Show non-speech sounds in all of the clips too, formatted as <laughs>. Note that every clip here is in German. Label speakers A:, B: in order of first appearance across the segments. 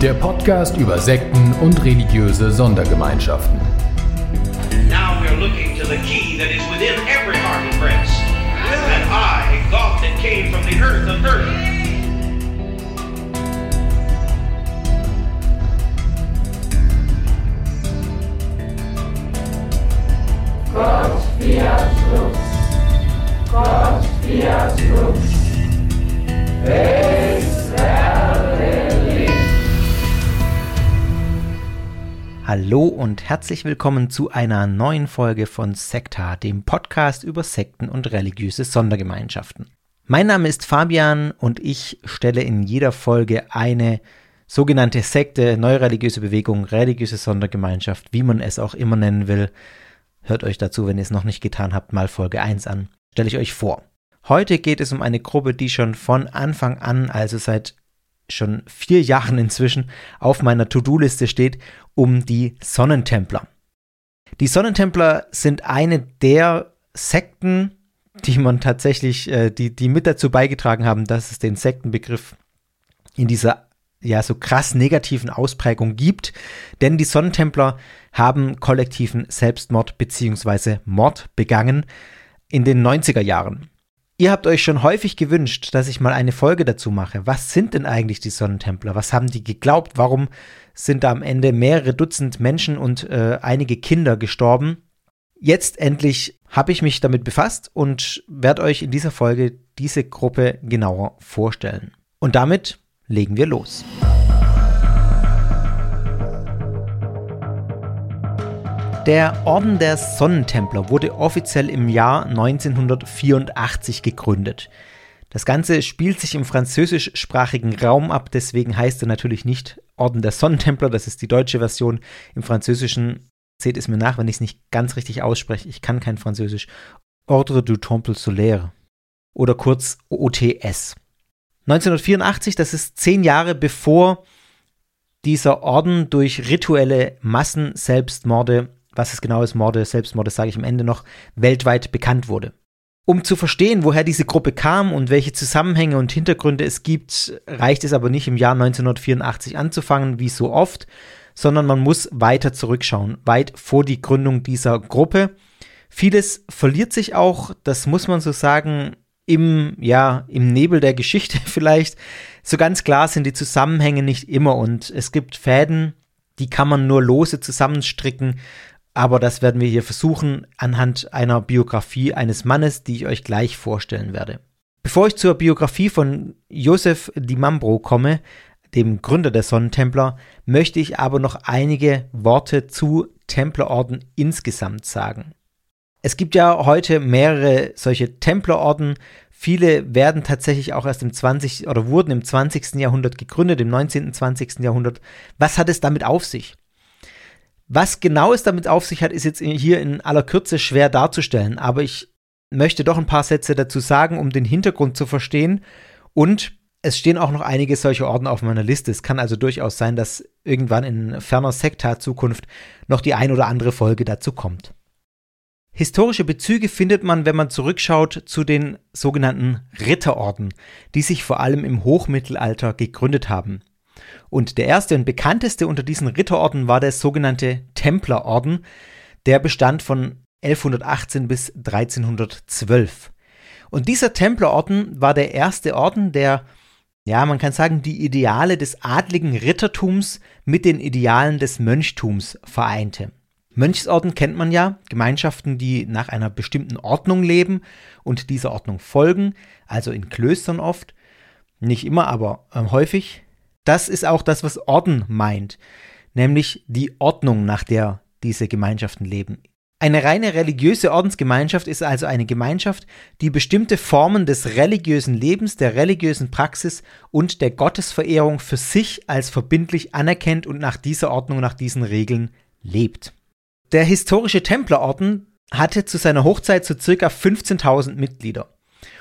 A: Der Podcast über Sekten und religiöse Sondergemeinschaften.
B: Now we're looking to the key that is within every heart and breast. And I, God that came from the earth of earth.
C: Hallo und herzlich willkommen zu einer neuen Folge von Sekta, dem Podcast über Sekten und religiöse Sondergemeinschaften. Mein Name ist Fabian und ich stelle in jeder Folge eine sogenannte Sekte, neue religiöse Bewegung, religiöse Sondergemeinschaft, wie man es auch immer nennen will. Hört euch dazu, wenn ihr es noch nicht getan habt, mal Folge 1 an. Stelle ich euch vor. Heute geht es um eine Gruppe, die schon von Anfang an, also seit schon vier Jahren inzwischen, auf meiner To-Do-Liste steht, um die Sonnentempler. Die Sonnentempler sind eine der Sekten, die man tatsächlich, äh, die, die mit dazu beigetragen haben, dass es den Sektenbegriff in dieser ja so krass negativen Ausprägung gibt, denn die Sonnentempler haben kollektiven Selbstmord bzw. Mord begangen in den 90er Jahren. Ihr habt euch schon häufig gewünscht, dass ich mal eine Folge dazu mache. Was sind denn eigentlich die Sonnentempler? Was haben die geglaubt? Warum sind da am Ende mehrere Dutzend Menschen und äh, einige Kinder gestorben? Jetzt endlich habe ich mich damit befasst und werde euch in dieser Folge diese Gruppe genauer vorstellen. Und damit legen wir los. Der Orden der Sonnentempler wurde offiziell im Jahr 1984 gegründet. Das Ganze spielt sich im französischsprachigen Raum ab, deswegen heißt er natürlich nicht Orden der Sonnentempler, das ist die deutsche Version. Im Französischen seht es mir nach, wenn ich es nicht ganz richtig ausspreche, ich kann kein Französisch. Ordre du Temple Solaire oder kurz OTS. 1984, das ist zehn Jahre bevor dieser Orden durch rituelle Massenselbstmorde was es genau ist, Morde, Selbstmorde, sage ich am Ende noch, weltweit bekannt wurde. Um zu verstehen, woher diese Gruppe kam und welche Zusammenhänge und Hintergründe es gibt, reicht es aber nicht im Jahr 1984 anzufangen, wie so oft, sondern man muss weiter zurückschauen, weit vor die Gründung dieser Gruppe. Vieles verliert sich auch, das muss man so sagen, im, ja, im Nebel der Geschichte <laughs> vielleicht. So ganz klar sind die Zusammenhänge nicht immer und es gibt Fäden, die kann man nur lose zusammenstricken aber das werden wir hier versuchen anhand einer Biografie eines Mannes, die ich euch gleich vorstellen werde. Bevor ich zur Biografie von Josef Di Mambro komme, dem Gründer der Sonnentempler, möchte ich aber noch einige Worte zu Templerorden insgesamt sagen. Es gibt ja heute mehrere solche Templerorden. Viele werden tatsächlich auch erst im 20. oder wurden im 20. Jahrhundert gegründet, im 19. 20. Jahrhundert. Was hat es damit auf sich? Was genau es damit auf sich hat, ist jetzt hier in aller Kürze schwer darzustellen, aber ich möchte doch ein paar Sätze dazu sagen, um den Hintergrund zu verstehen. Und es stehen auch noch einige solche Orden auf meiner Liste. Es kann also durchaus sein, dass irgendwann in ferner Sektar-Zukunft noch die ein oder andere Folge dazu kommt. Historische Bezüge findet man, wenn man zurückschaut, zu den sogenannten Ritterorden, die sich vor allem im Hochmittelalter gegründet haben. Und der erste und bekannteste unter diesen Ritterorden war der sogenannte Templerorden. Der bestand von 1118 bis 1312. Und dieser Templerorden war der erste Orden, der, ja, man kann sagen, die Ideale des adligen Rittertums mit den Idealen des Mönchtums vereinte. Mönchsorden kennt man ja, Gemeinschaften, die nach einer bestimmten Ordnung leben und dieser Ordnung folgen, also in Klöstern oft, nicht immer, aber äh, häufig. Das ist auch das, was Orden meint, nämlich die Ordnung, nach der diese Gemeinschaften leben. Eine reine religiöse Ordensgemeinschaft ist also eine Gemeinschaft, die bestimmte Formen des religiösen Lebens, der religiösen Praxis und der Gottesverehrung für sich als verbindlich anerkennt und nach dieser Ordnung, nach diesen Regeln lebt. Der historische Templerorden hatte zu seiner Hochzeit so circa 15.000 Mitglieder.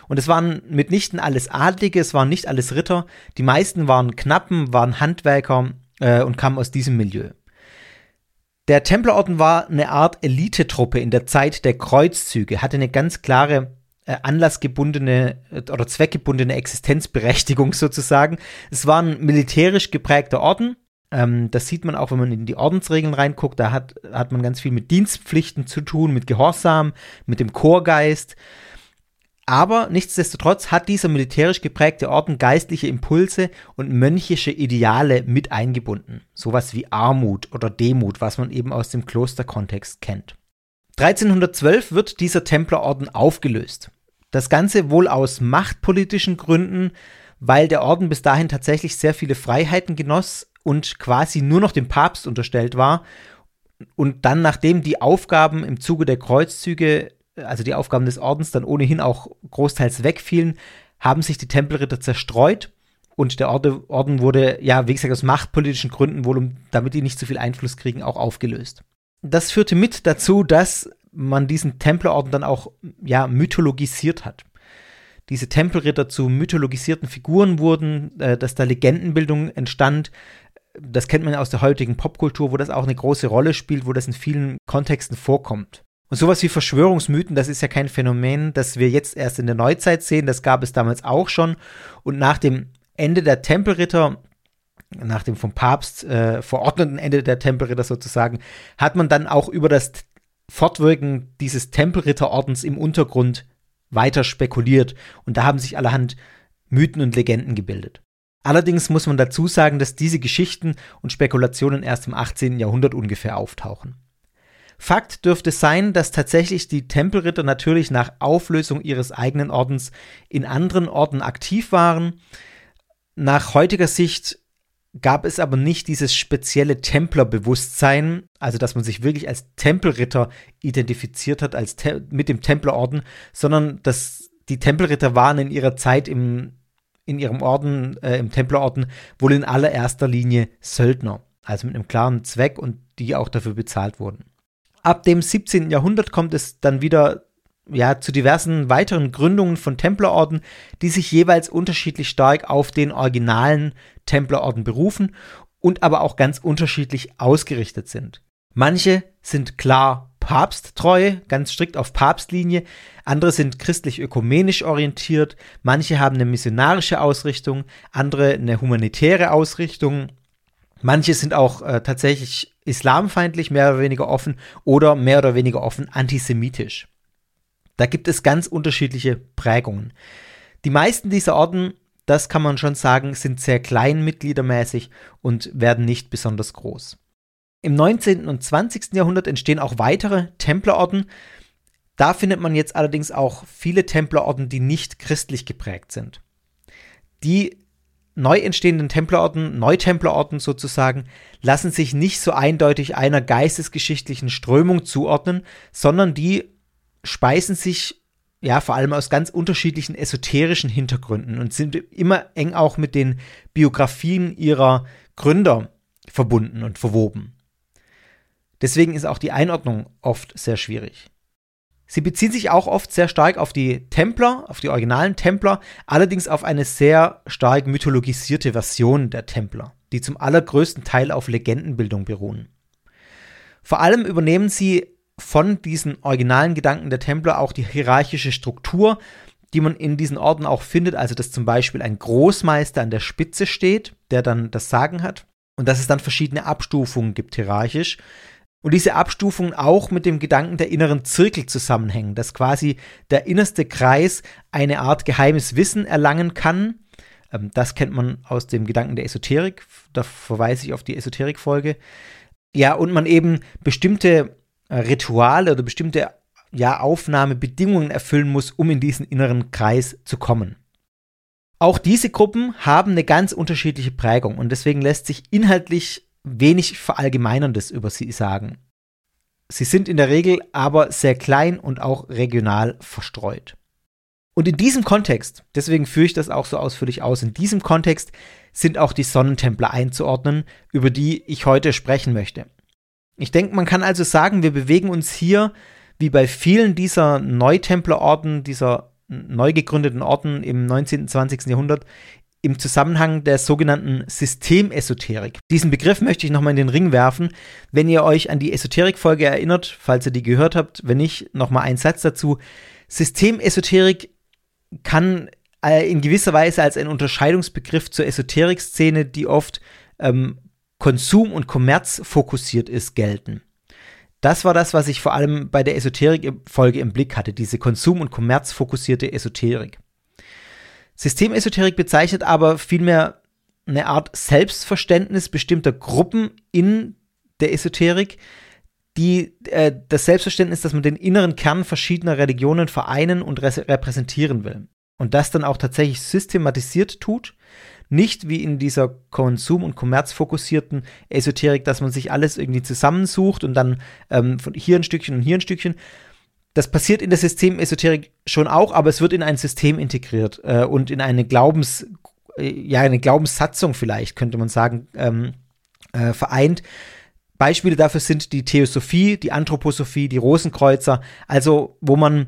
C: Und es waren mitnichten alles Adlige, es waren nicht alles Ritter, die meisten waren Knappen, waren Handwerker äh, und kamen aus diesem Milieu. Der Templerorden war eine Art Elitetruppe in der Zeit der Kreuzzüge, hatte eine ganz klare äh, anlassgebundene äh, oder zweckgebundene Existenzberechtigung <laughs> sozusagen. Es war ein militärisch geprägter Orden. Ähm, das sieht man auch, wenn man in die Ordensregeln reinguckt. Da hat, hat man ganz viel mit Dienstpflichten zu tun, mit Gehorsam, mit dem Chorgeist. Aber nichtsdestotrotz hat dieser militärisch geprägte Orden geistliche Impulse und mönchische Ideale mit eingebunden. Sowas wie Armut oder Demut, was man eben aus dem Klosterkontext kennt. 1312 wird dieser Templerorden aufgelöst. Das Ganze wohl aus machtpolitischen Gründen, weil der Orden bis dahin tatsächlich sehr viele Freiheiten genoss und quasi nur noch dem Papst unterstellt war. Und dann, nachdem die Aufgaben im Zuge der Kreuzzüge also die Aufgaben des Ordens dann ohnehin auch großteils wegfielen, haben sich die Tempelritter zerstreut und der Orden wurde, ja, wie gesagt, aus machtpolitischen Gründen, wohl um, damit die nicht so viel Einfluss kriegen, auch aufgelöst. Das führte mit dazu, dass man diesen Templerorden dann auch, ja, mythologisiert hat. Diese Tempelritter zu mythologisierten Figuren wurden, äh, dass da Legendenbildung entstand. Das kennt man aus der heutigen Popkultur, wo das auch eine große Rolle spielt, wo das in vielen Kontexten vorkommt. Und sowas wie Verschwörungsmythen, das ist ja kein Phänomen, das wir jetzt erst in der Neuzeit sehen, das gab es damals auch schon. Und nach dem Ende der Tempelritter, nach dem vom Papst äh, verordneten Ende der Tempelritter sozusagen, hat man dann auch über das Fortwirken dieses Tempelritterordens im Untergrund weiter spekuliert. Und da haben sich allerhand Mythen und Legenden gebildet. Allerdings muss man dazu sagen, dass diese Geschichten und Spekulationen erst im 18. Jahrhundert ungefähr auftauchen. Fakt dürfte sein, dass tatsächlich die Tempelritter natürlich nach Auflösung ihres eigenen Ordens in anderen Orden aktiv waren. Nach heutiger Sicht gab es aber nicht dieses spezielle Templerbewusstsein, also dass man sich wirklich als Tempelritter identifiziert hat, als Te mit dem Templerorden, sondern dass die Tempelritter waren in ihrer Zeit im, in ihrem Orden, äh, im Templerorden, wohl in allererster Linie Söldner, also mit einem klaren Zweck und die auch dafür bezahlt wurden. Ab dem 17. Jahrhundert kommt es dann wieder ja, zu diversen weiteren Gründungen von Templerorden, die sich jeweils unterschiedlich stark auf den originalen Templerorden berufen und aber auch ganz unterschiedlich ausgerichtet sind. Manche sind klar papsttreue, ganz strikt auf Papstlinie, andere sind christlich-ökumenisch orientiert, manche haben eine missionarische Ausrichtung, andere eine humanitäre Ausrichtung, manche sind auch äh, tatsächlich islamfeindlich, mehr oder weniger offen oder mehr oder weniger offen antisemitisch. Da gibt es ganz unterschiedliche Prägungen. Die meisten dieser Orden, das kann man schon sagen, sind sehr klein mitgliedermäßig und werden nicht besonders groß. Im 19. und 20. Jahrhundert entstehen auch weitere Templerorden. Da findet man jetzt allerdings auch viele Templerorden, die nicht christlich geprägt sind. Die neu entstehenden Templerorden, Neutemplerorden sozusagen, lassen sich nicht so eindeutig einer geistesgeschichtlichen Strömung zuordnen, sondern die speisen sich ja vor allem aus ganz unterschiedlichen esoterischen Hintergründen und sind immer eng auch mit den Biografien ihrer Gründer verbunden und verwoben. Deswegen ist auch die Einordnung oft sehr schwierig. Sie beziehen sich auch oft sehr stark auf die Templer, auf die originalen Templer, allerdings auf eine sehr stark mythologisierte Version der Templer, die zum allergrößten Teil auf Legendenbildung beruhen. Vor allem übernehmen sie von diesen originalen Gedanken der Templer auch die hierarchische Struktur, die man in diesen Orden auch findet, also dass zum Beispiel ein Großmeister an der Spitze steht, der dann das Sagen hat, und dass es dann verschiedene Abstufungen gibt hierarchisch, und diese Abstufungen auch mit dem Gedanken der inneren Zirkel zusammenhängen, dass quasi der innerste Kreis eine Art geheimes Wissen erlangen kann. Ähm, das kennt man aus dem Gedanken der Esoterik, da verweise ich auf die Esoterik-Folge. Ja, und man eben bestimmte äh, Rituale oder bestimmte ja, Aufnahmebedingungen erfüllen muss, um in diesen inneren Kreis zu kommen. Auch diese Gruppen haben eine ganz unterschiedliche Prägung und deswegen lässt sich inhaltlich wenig Verallgemeinerndes über sie sagen. Sie sind in der Regel aber sehr klein und auch regional verstreut. Und in diesem Kontext, deswegen führe ich das auch so ausführlich aus, in diesem Kontext sind auch die Sonnentempler einzuordnen, über die ich heute sprechen möchte. Ich denke, man kann also sagen, wir bewegen uns hier, wie bei vielen dieser Neutemplerorden, dieser neu gegründeten Orden im 19. und 20. Jahrhundert, im Zusammenhang der sogenannten Systemesoterik. Diesen Begriff möchte ich nochmal in den Ring werfen. Wenn ihr euch an die Esoterik-Folge erinnert, falls ihr die gehört habt, wenn nicht, nochmal ein Satz dazu. Systemesoterik kann äh, in gewisser Weise als ein Unterscheidungsbegriff zur Esoterik-Szene, die oft ähm, Konsum- und Kommerz fokussiert ist, gelten. Das war das, was ich vor allem bei der Esoterik-Folge im Blick hatte, diese Konsum- und Kommerz fokussierte Esoterik. Systemesoterik bezeichnet aber vielmehr eine Art Selbstverständnis bestimmter Gruppen in der Esoterik, die äh, das Selbstverständnis, dass man den inneren Kern verschiedener Religionen vereinen und repräsentieren will. Und das dann auch tatsächlich systematisiert tut. Nicht wie in dieser konsum- und kommerzfokussierten Esoterik, dass man sich alles irgendwie zusammensucht und dann ähm, von hier ein Stückchen und hier ein Stückchen. Das passiert in der Systemesoterik schon auch, aber es wird in ein System integriert äh, und in eine Glaubens, äh, ja, eine Glaubenssatzung vielleicht, könnte man sagen, ähm, äh, vereint Beispiele dafür sind die Theosophie, die Anthroposophie, die Rosenkreuzer, also wo man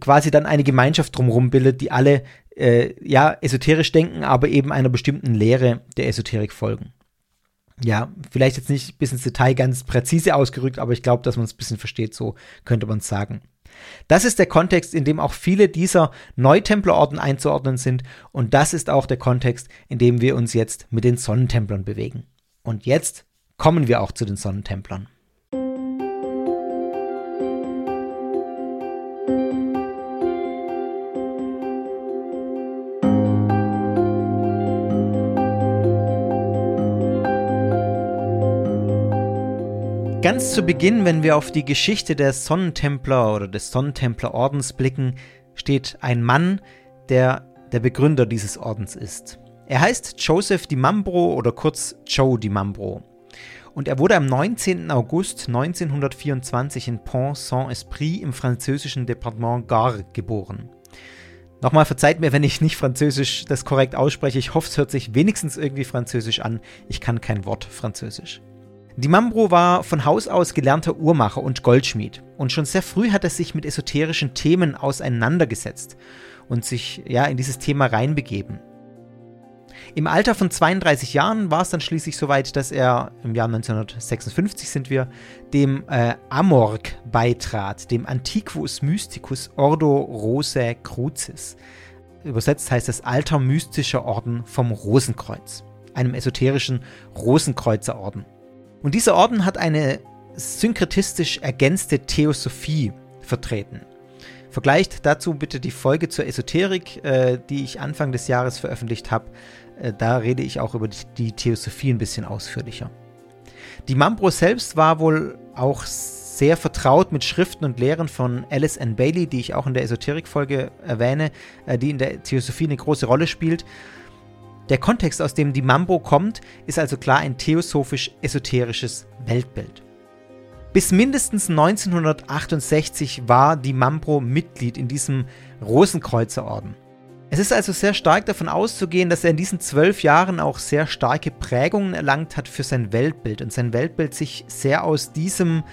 C: quasi dann eine Gemeinschaft drumherum bildet, die alle äh, ja esoterisch denken, aber eben einer bestimmten Lehre der Esoterik folgen. Ja, vielleicht jetzt nicht bis ins Detail ganz präzise ausgerückt, aber ich glaube, dass man es ein bisschen versteht, so könnte man es sagen. Das ist der Kontext, in dem auch viele dieser Neutemplerorden einzuordnen sind und das ist auch der Kontext, in dem wir uns jetzt mit den Sonnentemplern bewegen. Und jetzt kommen wir auch zu den Sonnentemplern. Ganz zu Beginn, wenn wir auf die Geschichte der Sonnentempler oder des Sonnentemplerordens blicken, steht ein Mann, der der Begründer dieses Ordens ist. Er heißt Joseph Di Mambro oder kurz Joe Di Mambro und er wurde am 19. August 1924 in Pont-Saint-Esprit im französischen Departement Gard geboren. Nochmal verzeiht mir, wenn ich nicht Französisch das korrekt ausspreche. Ich hoffe, es hört sich wenigstens irgendwie Französisch an. Ich kann kein Wort Französisch. Di Mambro war von Haus aus gelernter Uhrmacher und Goldschmied und schon sehr früh hat er sich mit esoterischen Themen auseinandergesetzt und sich ja in dieses Thema reinbegeben. Im Alter von 32 Jahren war es dann schließlich soweit, dass er im Jahr 1956 sind wir dem äh, Amorg beitrat, dem Antiquus Mysticus Ordo Rosae Crucis. Übersetzt heißt es Alter mystischer Orden vom Rosenkreuz, einem esoterischen Rosenkreuzerorden. Und dieser Orden hat eine synkretistisch ergänzte Theosophie vertreten. Vergleicht dazu bitte die Folge zur Esoterik, äh, die ich Anfang des Jahres veröffentlicht habe. Äh, da rede ich auch über die, Theosophie ein bisschen ausführlicher. Die Mambro selbst war wohl auch sehr vertraut mit Schriften und Lehren von Alice N. Bailey, die ich auch in der Esoterik-Folge erwähne, äh, die in der Theosophie eine große Rolle spielt. Der Kontext, aus dem die Mambo kommt, ist also klar ein theosophisch-esoterisches Weltbild. Bis mindestens 1968 war die Mambro Mitglied in diesem Rosenkreuzerorden. Es ist also sehr stark davon auszugehen, dass er in diesen zwölf Jahren auch sehr starke Prägungen erlangt hat für sein Weltbild und sein Weltbild sich sehr aus diesem,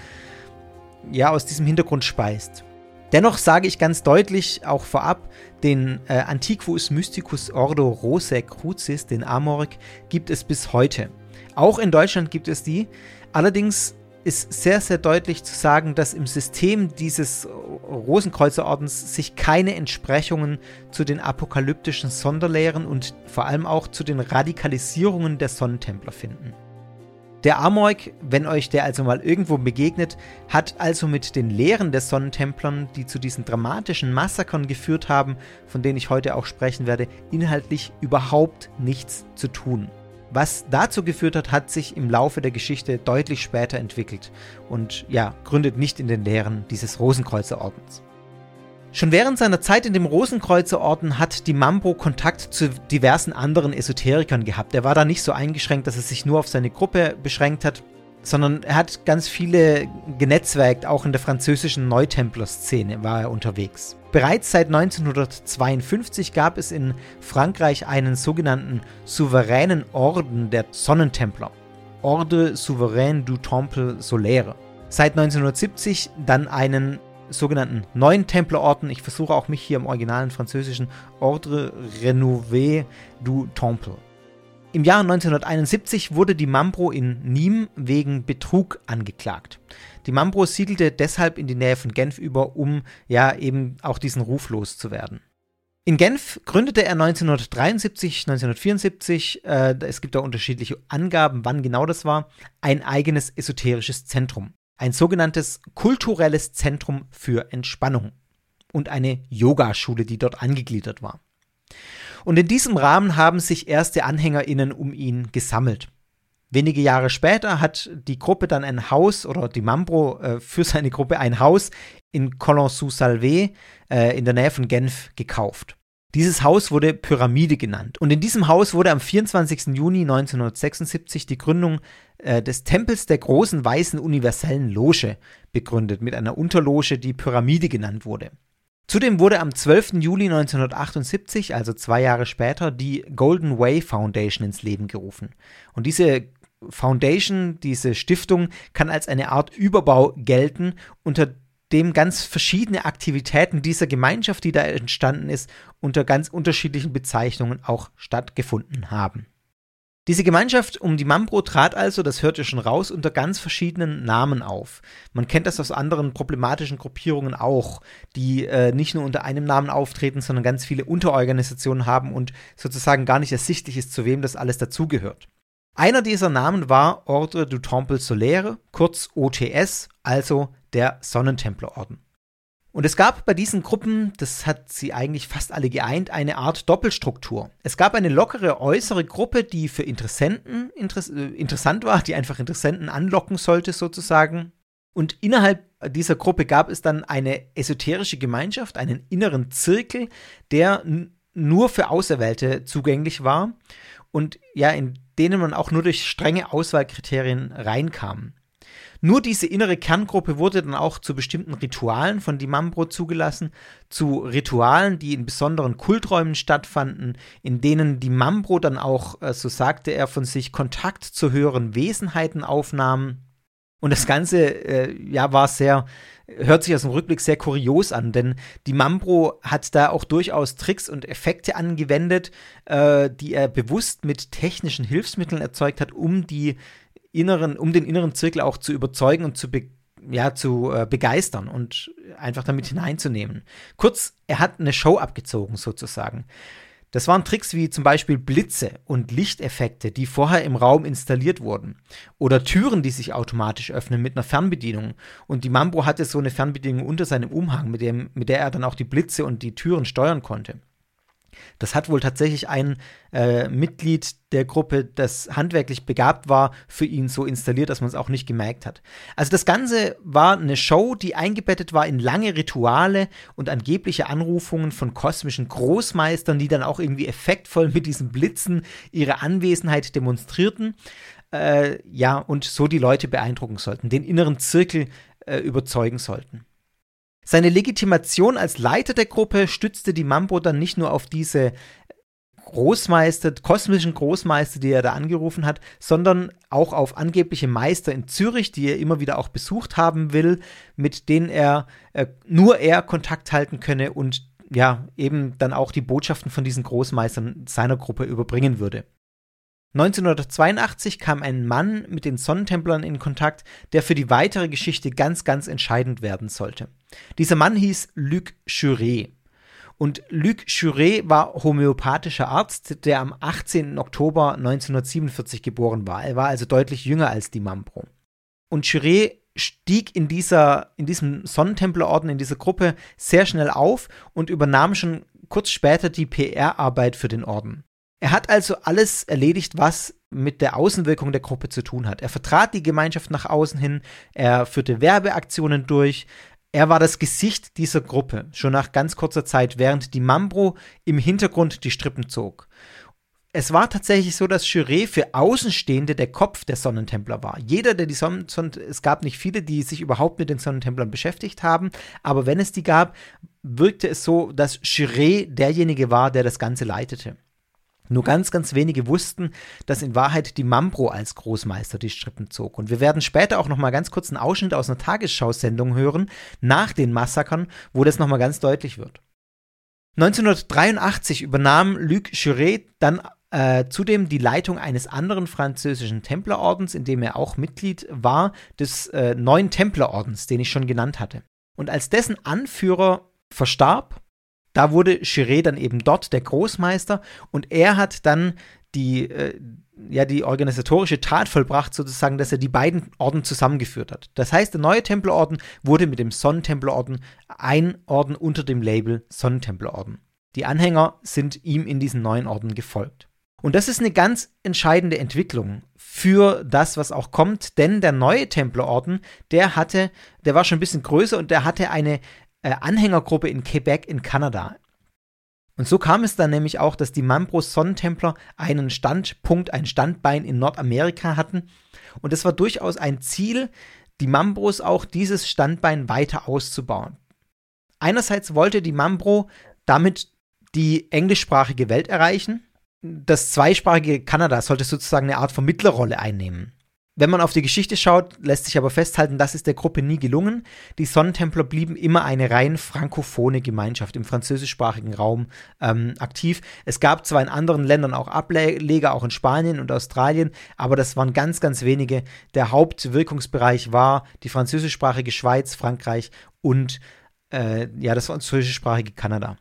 C: ja, aus diesem Hintergrund speist. Dennoch sage ich ganz deutlich auch vorab, den äh, Antiquus Mysticus Ordo Rosae Crucis, den Amorg, gibt es bis heute. Auch in Deutschland gibt es die. Allerdings ist sehr, sehr deutlich zu sagen, dass im System dieses Rosenkreuzerordens sich keine Entsprechungen zu den apokalyptischen Sonderlehren und vor allem auch zu den Radikalisierungen der Sonnentempler finden. Der Amorg, wenn euch der also mal irgendwo begegnet, hat also mit den Lehren der Sonnentemplern, die zu diesen dramatischen Massakern geführt haben, von denen ich heute auch sprechen werde, inhaltlich überhaupt nichts zu tun. Was dazu geführt hat, hat sich im Laufe der Geschichte deutlich später entwickelt und ja, gründet nicht in den Lehren dieses Rosenkreuzerordens. Schon während seiner Zeit in dem Rosenkreuzerorden hat die Mambo Kontakt zu diversen anderen Esoterikern gehabt. Er war da nicht so eingeschränkt, dass er sich nur auf seine Gruppe beschränkt hat, sondern er hat ganz viele genetzwerkt, auch in der französischen Neutempler-Szene war er unterwegs. Bereits seit 1952 gab es in Frankreich einen sogenannten souveränen Orden der Sonnentempler, Ordre Souverain du Temple Solaire. Seit 1970 dann einen sogenannten neuen Templerorden. Ich versuche auch mich hier im originalen französischen Ordre Renouvé du Temple. Im Jahr 1971 wurde die Mambro in Nîmes wegen Betrug angeklagt. Die Mambro siedelte deshalb in die Nähe von Genf über, um ja eben auch diesen Ruf loszuwerden. In Genf gründete er 1973, 1974, äh, es gibt da unterschiedliche Angaben, wann genau das war, ein eigenes esoterisches Zentrum. Ein sogenanntes kulturelles Zentrum für Entspannung und eine Yogaschule, die dort angegliedert war. Und in diesem Rahmen haben sich erste AnhängerInnen um ihn gesammelt. Wenige Jahre später hat die Gruppe dann ein Haus oder die Mambro äh, für seine Gruppe ein Haus in Colon-sous-Salvé äh, in der Nähe von Genf gekauft. Dieses Haus wurde Pyramide genannt. Und in diesem Haus wurde am 24. Juni 1976 die Gründung äh, des Tempels der großen weißen universellen Loge begründet, mit einer Unterloge, die Pyramide genannt wurde. Zudem wurde am 12. Juli 1978, also zwei Jahre später, die Golden Way Foundation ins Leben gerufen. Und diese Foundation, diese Stiftung, kann als eine Art Überbau gelten, unter dem ganz verschiedene Aktivitäten dieser Gemeinschaft, die da entstanden ist, unter ganz unterschiedlichen Bezeichnungen auch stattgefunden haben. Diese Gemeinschaft um die Mambro trat also, das hört ihr schon raus, unter ganz verschiedenen Namen auf. Man kennt das aus anderen problematischen Gruppierungen auch, die äh, nicht nur unter einem Namen auftreten, sondern ganz viele Unterorganisationen haben und sozusagen gar nicht ersichtlich ist, zu wem das alles dazugehört. Einer dieser Namen war Ordre du Temple Solaire, kurz OTS, also der Sonnentemplerorden. Und es gab bei diesen Gruppen, das hat sie eigentlich fast alle geeint, eine Art Doppelstruktur. Es gab eine lockere äußere Gruppe, die für Interessenten interess äh, interessant war, die einfach Interessenten anlocken sollte sozusagen. Und innerhalb dieser Gruppe gab es dann eine esoterische Gemeinschaft, einen inneren Zirkel, der nur für Auserwählte zugänglich war und ja, in denen man auch nur durch strenge Auswahlkriterien reinkam. Nur diese innere Kerngruppe wurde dann auch zu bestimmten Ritualen von Dimambro zugelassen, zu Ritualen, die in besonderen Kulträumen stattfanden, in denen Dimambro dann auch, äh, so sagte er von sich, Kontakt zu höheren Wesenheiten aufnahm. Und das Ganze, äh, ja, war sehr, hört sich aus dem Rückblick sehr kurios an, denn die Mambro hat da auch durchaus Tricks und Effekte angewendet, äh, die er bewusst mit technischen Hilfsmitteln erzeugt hat, um die inneren, um den inneren Zirkel auch zu überzeugen und zu, be, ja, zu äh, begeistern und einfach damit hineinzunehmen. Kurz, er hat eine Show abgezogen sozusagen. Das waren Tricks wie zum Beispiel Blitze und Lichteffekte, die vorher im Raum installiert wurden. Oder Türen, die sich automatisch öffnen mit einer Fernbedienung. Und die Mambo hatte so eine Fernbedienung unter seinem Umhang, mit, dem, mit der er dann auch die Blitze und die Türen steuern konnte. Das hat wohl tatsächlich ein äh, Mitglied der Gruppe, das handwerklich begabt war, für ihn so installiert, dass man es auch nicht gemerkt hat. Also das Ganze war eine Show, die eingebettet war in lange Rituale und angebliche Anrufungen von kosmischen Großmeistern, die dann auch irgendwie effektvoll mit diesen Blitzen ihre Anwesenheit demonstrierten. Äh, ja, und so die Leute beeindrucken sollten, den inneren Zirkel äh, überzeugen sollten. Seine Legitimation als Leiter der Gruppe stützte die Mambo dann nicht nur auf diese Großmeister, kosmischen Großmeister, die er da angerufen hat, sondern auch auf angebliche Meister in Zürich, die er immer wieder auch besucht haben will, mit denen er äh, nur er Kontakt halten könne und ja, eben dann auch die Botschaften von diesen Großmeistern seiner Gruppe überbringen würde. 1982 kam ein Mann mit den Sonnentemplern in Kontakt, der für die weitere Geschichte ganz, ganz entscheidend werden sollte. Dieser Mann hieß Luc Churet. Und Luc Churet war homöopathischer Arzt, der am 18. Oktober 1947 geboren war. Er war also deutlich jünger als die Mambro. Und Churet stieg in, dieser, in diesem Sonnentemplerorden, in dieser Gruppe sehr schnell auf und übernahm schon kurz später die PR-Arbeit für den Orden. Er hat also alles erledigt, was mit der Außenwirkung der Gruppe zu tun hat. Er vertrat die Gemeinschaft nach außen hin, er führte Werbeaktionen durch, er war das Gesicht dieser Gruppe, schon nach ganz kurzer Zeit, während die Mambro im Hintergrund die Strippen zog. es war tatsächlich so, dass Juré für Außenstehende der Kopf der Sonnentempler war. Jeder, der die Sonnen, es gab nicht viele, die sich überhaupt mit den Sonnentemplern beschäftigt haben, aber wenn es die gab, wirkte es so, dass Juré derjenige war, der das Ganze leitete. Nur ganz, ganz wenige wussten, dass in Wahrheit die Mambro als Großmeister die Strippen zog. Und wir werden später auch noch mal ganz kurz einen Ausschnitt aus einer Tagesschau-Sendung hören, nach den Massakern, wo das noch mal ganz deutlich wird. 1983 übernahm Luc Juret dann äh, zudem die Leitung eines anderen französischen Templerordens, in dem er auch Mitglied war, des äh, neuen Templerordens, den ich schon genannt hatte. Und als dessen Anführer verstarb, da wurde Chiré dann eben dort der Großmeister und er hat dann die, äh, ja, die organisatorische Tat vollbracht, sozusagen, dass er die beiden Orden zusammengeführt hat. Das heißt, der neue Templerorden wurde mit dem Sonnentemplerorden ein Orden unter dem Label Sonnentemplerorden. Die Anhänger sind ihm in diesen neuen Orden gefolgt. Und das ist eine ganz entscheidende Entwicklung für das, was auch kommt, denn der neue Templerorden, der hatte, der war schon ein bisschen größer und der hatte eine äh, Anhängergruppe in Quebec in Kanada. Und so kam es dann nämlich auch, dass die Mambros Sonnentempler einen Standpunkt, ein Standbein in Nordamerika hatten. Und es war durchaus ein Ziel, die Mambros auch dieses Standbein weiter auszubauen. Einerseits wollte die Mambro damit die englischsprachige Welt erreichen. Das zweisprachige Kanada sollte sozusagen eine Art Vermittlerrolle einnehmen. Wenn man auf die Geschichte schaut, lässt sich aber festhalten, das ist der Gruppe nie gelungen. Die Sonnentempler blieben immer eine rein frankophone Gemeinschaft im französischsprachigen Raum ähm, aktiv. Es gab zwar in anderen Ländern auch Ableger, auch in Spanien und Australien, aber das waren ganz, ganz wenige. Der Hauptwirkungsbereich war die französischsprachige Schweiz, Frankreich und äh, ja, das französischsprachige Kanada.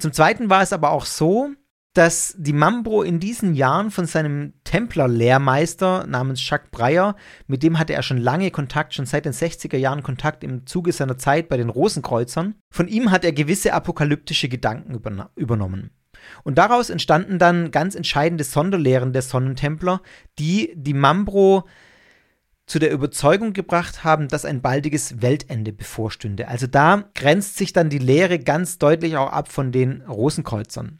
C: Zum Zweiten war es aber auch so, dass die Mambro in diesen Jahren von seinem Templer-Lehrmeister namens Jacques Breyer, mit dem hatte er schon lange Kontakt, schon seit den 60er Jahren Kontakt im Zuge seiner Zeit bei den Rosenkreuzern, von ihm hat er gewisse apokalyptische Gedanken übernommen. Und daraus entstanden dann ganz entscheidende Sonderlehren der Sonnentempler, die die Mambro zu der Überzeugung gebracht haben, dass ein baldiges Weltende bevorstünde. Also da grenzt sich dann die Lehre ganz deutlich auch ab von den Rosenkreuzern.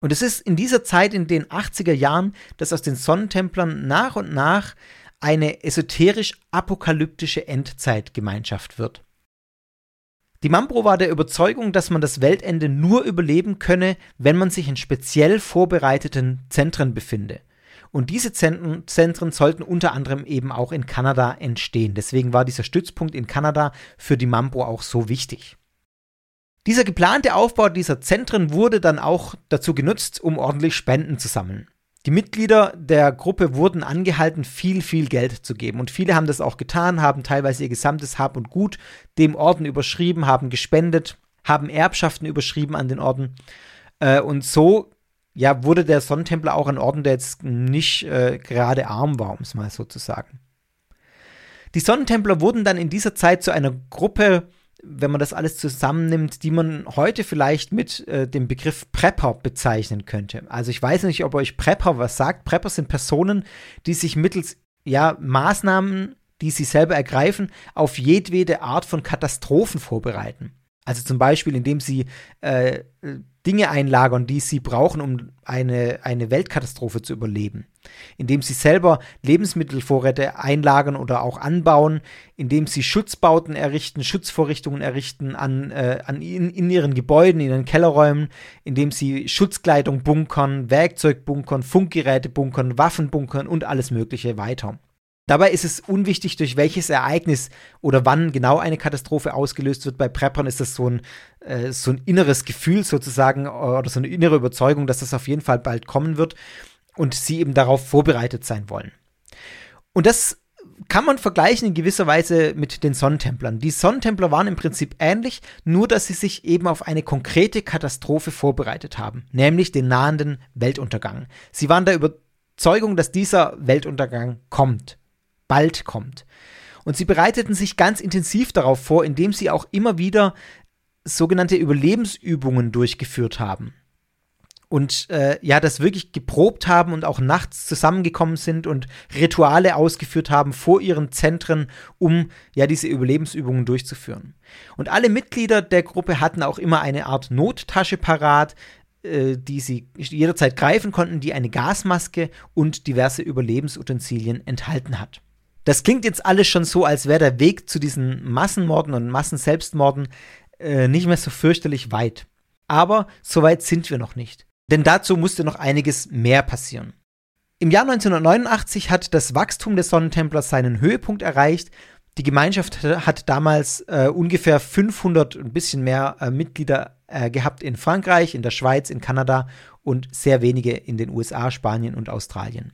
C: Und es ist in dieser Zeit, in den 80er Jahren, dass aus den Sonnentemplern nach und nach eine esoterisch-apokalyptische Endzeitgemeinschaft wird. Die Mambro war der Überzeugung, dass man das Weltende nur überleben könne, wenn man sich in speziell vorbereiteten Zentren befinde. Und diese Zentren, Zentren, sollten unter anderem eben auch in Kanada entstehen. Deswegen war dieser Stützpunkt in Kanada für die Mambro auch so wichtig. Dieser geplante Aufbau dieser Zentren wurde dann auch dazu genutzt, um ordentlich Spenden zu sammeln. Die Mitglieder der Gruppe wurden angehalten, viel, viel Geld zu geben. Und viele haben das auch getan, haben teilweise ihr gesamtes Hab und Gut dem Orden überschrieben, haben gespendet, haben Erbschaften überschrieben an den Orden. Äh, und so ja, wurde der Sonnentempler auch ein Orden, der jetzt nicht äh, gerade arm war, um es mal so zu sagen. Die Sonnentempler wurden dann in dieser Zeit zu einer Gruppe wenn man das alles zusammennimmt, die man heute vielleicht mit äh, dem Begriff Prepper bezeichnen könnte. Also ich weiß nicht, ob euch Prepper was sagt. Prepper sind Personen, die sich mittels ja, Maßnahmen, die sie selber ergreifen, auf jedwede Art von Katastrophen vorbereiten. Also zum Beispiel, indem sie äh, Dinge einlagern, die sie brauchen, um eine, eine Weltkatastrophe zu überleben. Indem sie selber Lebensmittelvorräte einlagern oder auch anbauen, indem sie Schutzbauten errichten, Schutzvorrichtungen errichten an, äh, an in, in, ihren Gebäuden, in ihren Kellerräumen, indem sie Schutzkleidung bunkern, Werkzeug bunkern, Funkgeräte bunkern, Waffen bunkern und alles Mögliche weiter. Dabei ist es unwichtig, durch welches Ereignis oder wann genau eine Katastrophe ausgelöst wird. Bei Preppern ist das so ein, äh, so ein inneres Gefühl sozusagen oder so eine innere Überzeugung, dass das auf jeden Fall bald kommen wird und sie eben darauf vorbereitet sein wollen. Und das kann man vergleichen in gewisser Weise mit den Sonnentemplern. Die Sonnentempler waren im Prinzip ähnlich, nur dass sie sich eben auf eine konkrete Katastrophe vorbereitet haben, nämlich den nahenden Weltuntergang. Sie waren der Überzeugung, dass dieser Weltuntergang kommt bald kommt. Und sie bereiteten sich ganz intensiv darauf vor, indem sie auch immer wieder sogenannte Überlebensübungen durchgeführt haben. Und äh, ja, das wirklich geprobt haben und auch nachts zusammengekommen sind und Rituale ausgeführt haben vor ihren Zentren, um ja diese Überlebensübungen durchzuführen. Und alle Mitglieder der Gruppe hatten auch immer eine Art Nottasche parat, äh, die sie jederzeit greifen konnten, die eine Gasmaske und diverse Überlebensutensilien enthalten hat. Das klingt jetzt alles schon so, als wäre der Weg zu diesen Massenmorden und Massenselbstmorden äh, nicht mehr so fürchterlich weit. Aber so weit sind wir noch nicht. Denn dazu musste noch einiges mehr passieren. Im Jahr 1989 hat das Wachstum des Sonnentemplers seinen Höhepunkt erreicht. Die Gemeinschaft hat damals äh, ungefähr 500, ein bisschen mehr äh, Mitglieder äh, gehabt in Frankreich, in der Schweiz, in Kanada und sehr wenige in den USA, Spanien und Australien.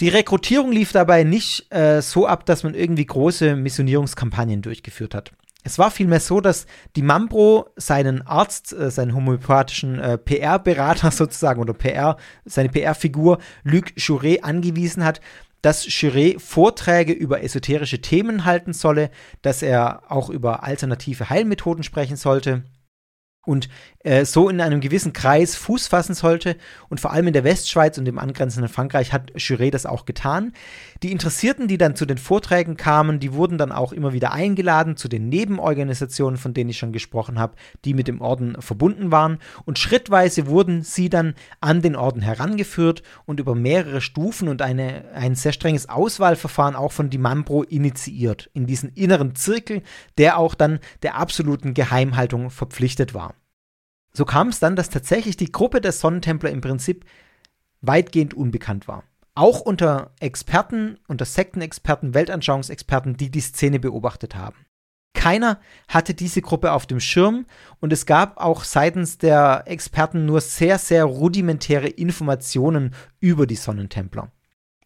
C: Die Rekrutierung lief dabei nicht äh, so ab, dass man irgendwie große Missionierungskampagnen durchgeführt hat. Es war vielmehr so, dass die Mambro seinen Arzt, äh, seinen homöopathischen äh, PR-Berater <laughs> sozusagen oder PR, seine PR-Figur Luc Jouret angewiesen hat, dass Jouret Vorträge über esoterische Themen halten solle, dass er auch über alternative Heilmethoden sprechen sollte und äh, so in einem gewissen Kreis Fuß fassen sollte. Und vor allem in der Westschweiz und im angrenzenden Frankreich hat Juret das auch getan. Die Interessierten, die dann zu den Vorträgen kamen, die wurden dann auch immer wieder eingeladen zu den Nebenorganisationen, von denen ich schon gesprochen habe, die mit dem Orden verbunden waren. Und schrittweise wurden sie dann an den Orden herangeführt und über mehrere Stufen und eine, ein sehr strenges Auswahlverfahren auch von Dimambro initiiert. In diesen inneren Zirkel, der auch dann der absoluten Geheimhaltung verpflichtet war. So kam es dann, dass tatsächlich die Gruppe der Sonnentempler im Prinzip weitgehend unbekannt war. Auch unter Experten, unter Sektenexperten, Weltanschauungsexperten, die die Szene beobachtet haben. Keiner hatte diese Gruppe auf dem Schirm und es gab auch seitens der Experten nur sehr, sehr rudimentäre Informationen über die Sonnentempler.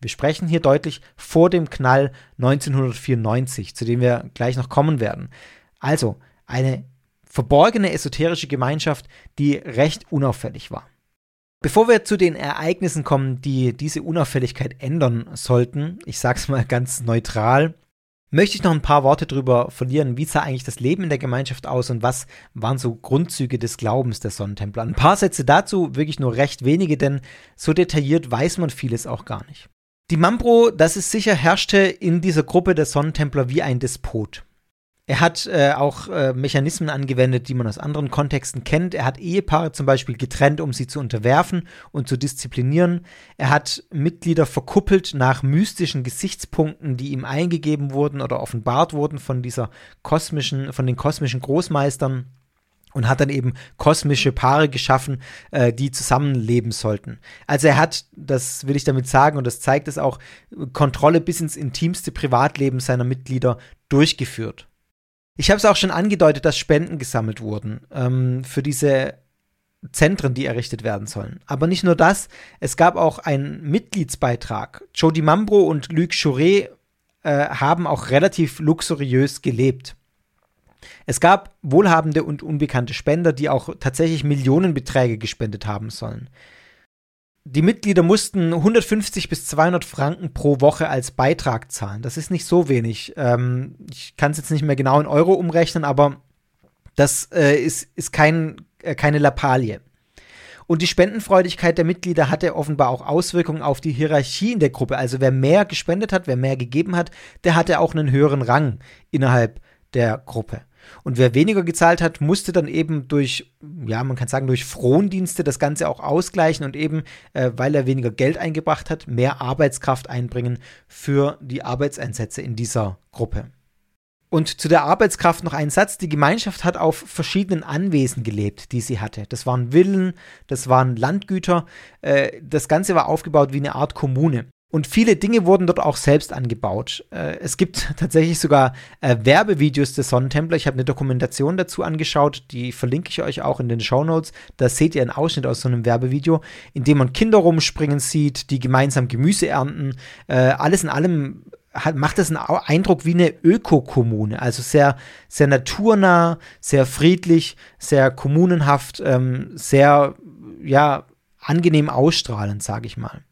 C: Wir sprechen hier deutlich vor dem Knall 1994, zu dem wir gleich noch kommen werden. Also eine verborgene esoterische Gemeinschaft, die recht unauffällig war. Bevor wir zu den Ereignissen kommen, die diese Unauffälligkeit ändern sollten, ich sage es mal ganz neutral, möchte ich noch ein paar Worte darüber verlieren, wie sah eigentlich das Leben in der Gemeinschaft aus und was waren so Grundzüge des Glaubens der Sonnentempler. Ein paar Sätze dazu, wirklich nur recht wenige, denn so detailliert weiß man vieles auch gar nicht. Die Mambro, das ist sicher, herrschte in dieser Gruppe der Sonnentempler wie ein Despot. Er hat äh, auch äh, Mechanismen angewendet, die man aus anderen Kontexten kennt. Er hat Ehepaare zum Beispiel getrennt, um sie zu unterwerfen und zu disziplinieren. Er hat Mitglieder verkuppelt nach mystischen Gesichtspunkten, die ihm eingegeben wurden oder offenbart wurden von dieser kosmischen, von den kosmischen Großmeistern und hat dann eben kosmische Paare geschaffen, äh, die zusammenleben sollten. Also er hat, das will ich damit sagen, und das zeigt es auch, Kontrolle bis ins intimste Privatleben seiner Mitglieder durchgeführt. Ich habe es auch schon angedeutet, dass Spenden gesammelt wurden ähm, für diese Zentren, die errichtet werden sollen. Aber nicht nur das, es gab auch einen Mitgliedsbeitrag. Jody Mambro und Luc Chouret äh, haben auch relativ luxuriös gelebt. Es gab wohlhabende und unbekannte Spender, die auch tatsächlich Millionenbeträge gespendet haben sollen die Mitglieder mussten 150 bis 200 Franken pro Woche als Beitrag zahlen. Das ist nicht so wenig. Ähm, ich kann es jetzt nicht mehr genau in Euro umrechnen, aber das äh, ist, ist kein, äh, keine Lappalie. Und die Spendenfreudigkeit der Mitglieder hatte offenbar auch Auswirkungen auf die Hierarchie in der Gruppe. Also wer mehr gespendet hat, wer mehr gegeben hat, der hatte auch einen höheren Rang innerhalb der Gruppe. Und wer weniger gezahlt hat, musste dann eben durch, ja, man kann sagen, durch Frondienste das Ganze auch ausgleichen und eben, äh, weil er weniger Geld eingebracht hat, mehr Arbeitskraft einbringen für die Arbeitseinsätze in dieser Gruppe. Und zu der Arbeitskraft noch ein Satz. Die Gemeinschaft hat auf verschiedenen Anwesen gelebt, die sie hatte. Das waren Villen, das waren Landgüter. Äh, das Ganze war aufgebaut wie eine Art Kommune. Und viele Dinge wurden dort auch selbst angebaut. Äh, es gibt <laughs> tatsächlich sogar äh, Werbevideos des Sonnentempler. Ich habe eine Dokumentation dazu angeschaut, die verlinke ich euch auch in den Show Notes. Da seht ihr einen Ausschnitt aus so einem Werbevideo, in dem man Kinder rumspringen sieht, die gemeinsam Gemüse ernten. Äh, alles in allem hat, macht es einen Eindruck wie eine Ökokommune, also sehr, sehr naturnah, sehr friedlich, sehr kommunenhaft, ähm, sehr, ja, angenehm ausstrahlend, sage ich mal.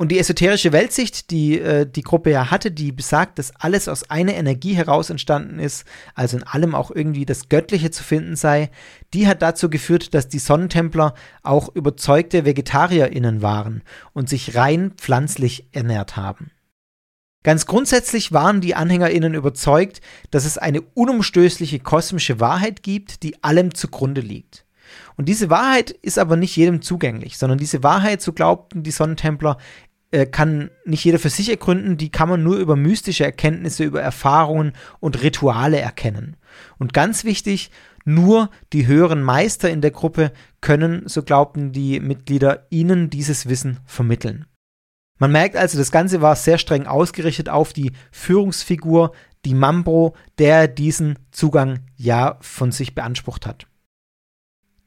C: Und die esoterische Weltsicht, die äh, die Gruppe ja hatte, die besagt, dass alles aus einer Energie heraus entstanden ist, also in allem auch irgendwie das Göttliche zu finden sei, die hat dazu geführt, dass die Sonnentempler auch überzeugte VegetarierInnen waren und sich rein pflanzlich ernährt haben. Ganz grundsätzlich waren die AnhängerInnen überzeugt, dass es eine unumstößliche kosmische Wahrheit gibt, die allem zugrunde liegt. Und diese Wahrheit ist aber nicht jedem zugänglich, sondern diese Wahrheit, so glaubten die Sonnentempler, äh, kann nicht jeder für sich ergründen, die kann man nur über mystische Erkenntnisse, über Erfahrungen und Rituale erkennen. Und ganz wichtig, nur die höheren Meister in der Gruppe können, so glaubten die Mitglieder, ihnen dieses Wissen vermitteln. Man merkt also, das Ganze war sehr streng ausgerichtet auf die Führungsfigur, die Mambro, der diesen Zugang ja von sich beansprucht hat.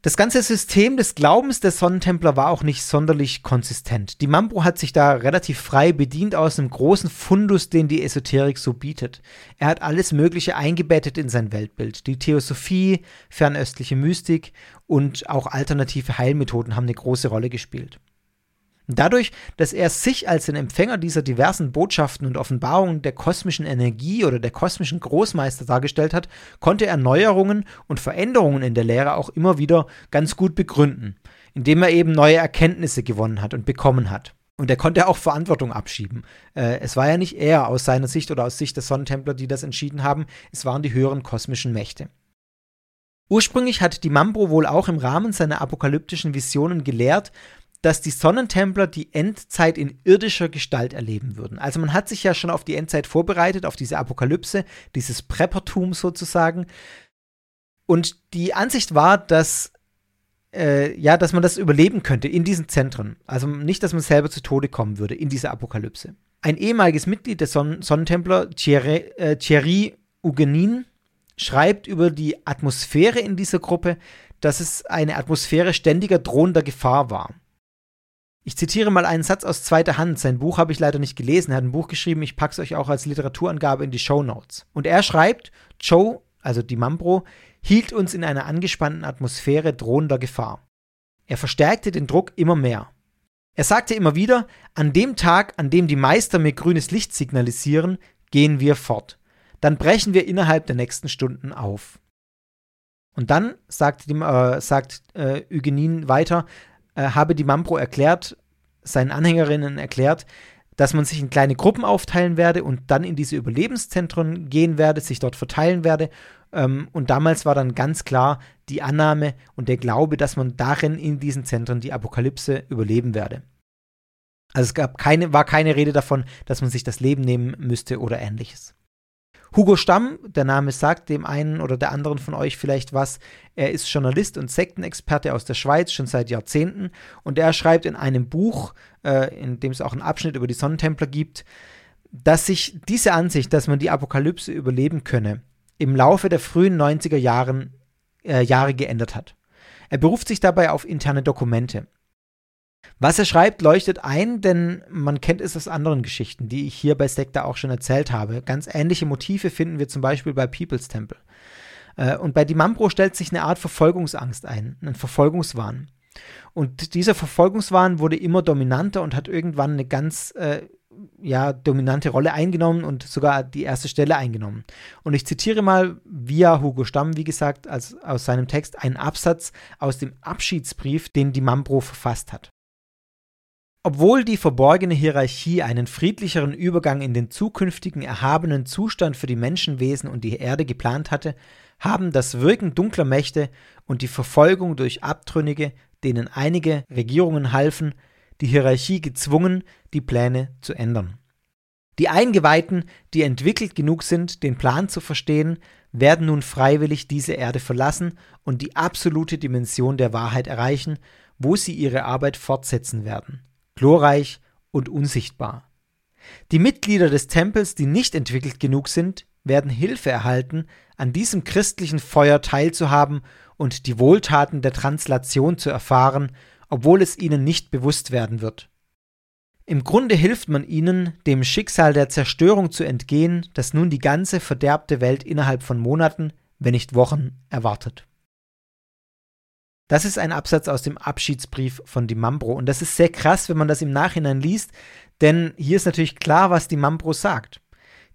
C: Das ganze System des Glaubens der Sonnentempler war auch nicht sonderlich konsistent. Die Mambro hat sich da relativ frei bedient aus einem großen Fundus, den die Esoterik so bietet. Er hat alles Mögliche eingebettet in sein Weltbild. Die Theosophie, fernöstliche Mystik und auch alternative Heilmethoden haben eine große Rolle gespielt. Dadurch, dass er sich als den Empfänger dieser diversen Botschaften und Offenbarungen der kosmischen Energie oder der kosmischen Großmeister dargestellt hat, konnte er Neuerungen und Veränderungen in der Lehre auch immer wieder ganz gut begründen, indem er eben neue Erkenntnisse gewonnen hat und bekommen hat. Und er konnte auch Verantwortung abschieben. Äh, es war ja nicht er aus seiner Sicht oder aus Sicht der Sonnentempler, die das entschieden haben, es waren die höheren kosmischen Mächte. Ursprünglich hat die Mambro wohl auch im Rahmen seiner apokalyptischen Visionen gelehrt, dass die Sonnentempler die Endzeit in irdischer Gestalt erleben würden. Also man hat sich ja schon auf die Endzeit vorbereitet, auf diese Apokalypse, dieses Preppertum sozusagen. Und die Ansicht war, dass äh, ja, dass man das überleben könnte in diesen Zentren. Also nicht, dass man selber zu Tode kommen würde in dieser Apokalypse. Ein ehemaliges Mitglied des Son Sonnentempler, Thierry, äh, Thierry Huguenin, schreibt über die Atmosphäre in dieser Gruppe, dass es eine Atmosphäre ständiger drohender Gefahr war. Ich zitiere mal einen Satz aus zweiter Hand. Sein Buch habe ich leider nicht gelesen. Er hat ein Buch geschrieben. Ich packe es euch auch als Literaturangabe in die Show Notes. Und er schreibt, Joe, also die Mambro, hielt uns in einer angespannten Atmosphäre drohender Gefahr. Er verstärkte den Druck immer mehr. Er sagte immer wieder, an dem Tag, an dem die Meister mir grünes Licht signalisieren, gehen wir fort. Dann brechen wir innerhalb der nächsten Stunden auf. Und dann sagt, äh, sagt äh, Eugenin weiter, äh, habe die Mambro erklärt, seinen Anhängerinnen erklärt, dass man sich in kleine Gruppen aufteilen werde und dann in diese Überlebenszentren gehen werde, sich dort verteilen werde. Ähm, und damals war dann ganz klar die Annahme und der Glaube, dass man darin in diesen Zentren die Apokalypse überleben werde. Also es gab keine, war keine Rede davon, dass man sich das Leben nehmen müsste oder ähnliches. Hugo Stamm, der Name sagt dem einen oder der anderen von euch vielleicht was. Er ist Journalist und Sektenexperte aus der Schweiz schon seit Jahrzehnten und er schreibt in einem Buch, äh, in dem es auch einen Abschnitt über die Sonnentempler gibt, dass sich diese Ansicht, dass man die Apokalypse überleben könne, im Laufe der frühen 90er Jahren, äh, Jahre geändert hat. Er beruft sich dabei auf interne Dokumente. Was er schreibt, leuchtet ein, denn man kennt es aus anderen Geschichten, die ich hier bei Sekta auch schon erzählt habe. Ganz ähnliche Motive finden wir zum Beispiel bei People's Temple. Äh, und bei Dimambro stellt sich eine Art Verfolgungsangst ein, ein Verfolgungswahn. Und dieser Verfolgungswahn wurde immer dominanter und hat irgendwann eine ganz äh, ja, dominante Rolle eingenommen und sogar die erste Stelle eingenommen. Und ich zitiere mal via Hugo Stamm, wie gesagt, als, aus seinem Text einen Absatz aus dem Abschiedsbrief, den die Mambro verfasst hat. Obwohl die verborgene Hierarchie einen friedlicheren Übergang in den zukünftigen erhabenen Zustand für die Menschenwesen und die Erde geplant hatte, haben das Wirken dunkler Mächte und die Verfolgung durch Abtrünnige, denen einige Regierungen halfen, die Hierarchie gezwungen, die Pläne zu ändern. Die Eingeweihten, die entwickelt genug sind, den Plan zu verstehen, werden nun freiwillig diese Erde verlassen und die absolute Dimension der Wahrheit erreichen, wo sie ihre Arbeit fortsetzen werden glorreich und unsichtbar. Die Mitglieder des Tempels, die nicht entwickelt genug sind, werden Hilfe erhalten, an diesem christlichen Feuer teilzuhaben und die Wohltaten der Translation zu erfahren, obwohl es ihnen nicht bewusst werden wird. Im Grunde hilft man ihnen, dem Schicksal der Zerstörung zu entgehen, das nun die ganze verderbte Welt innerhalb von Monaten, wenn nicht Wochen, erwartet. Das ist ein Absatz aus dem Abschiedsbrief von Di Mambro und das ist sehr krass, wenn man das im Nachhinein liest, denn hier ist natürlich klar, was Di Mambro sagt.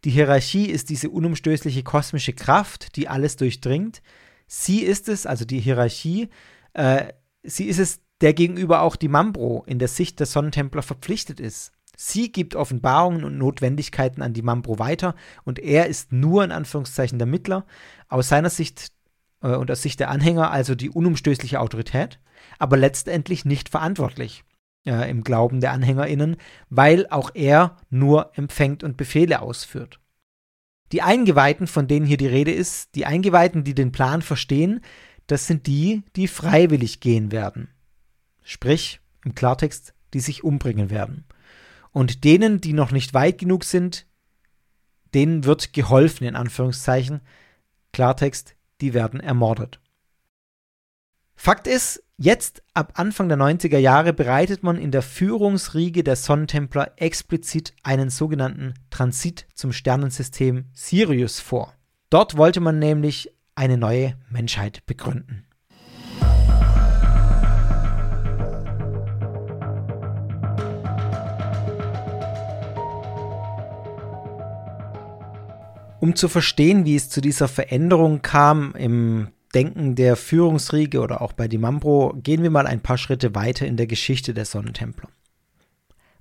C: Die Hierarchie ist diese unumstößliche kosmische Kraft, die alles durchdringt. Sie ist es, also die Hierarchie, äh, sie ist es, der gegenüber auch die Mambro in der Sicht der Sonnentempler verpflichtet ist. Sie gibt Offenbarungen und Notwendigkeiten an die Mambro weiter und er ist nur in Anführungszeichen der Mittler. Aus seiner Sicht äh, und aus Sicht der Anhänger also die unumstößliche Autorität, aber letztendlich nicht verantwortlich äh, im Glauben der AnhängerInnen, weil auch er nur empfängt und Befehle ausführt. Die Eingeweihten, von denen hier die Rede ist, die Eingeweihten, die den Plan verstehen, das sind die, die freiwillig gehen werden. Sprich, im Klartext, die sich umbringen werden. Und denen, die noch nicht weit genug sind, denen wird geholfen, in Anführungszeichen. Klartext, die werden ermordet. Fakt ist, jetzt ab Anfang der 90er Jahre bereitet man in der Führungsriege der Sonnentempler explizit einen sogenannten Transit zum Sternensystem Sirius vor. Dort wollte man nämlich eine neue Menschheit begründen. Um zu verstehen, wie es zu dieser Veränderung kam im Denken der Führungsriege oder auch bei Dimambro, gehen wir mal ein paar Schritte weiter in der Geschichte der Sonnentempler.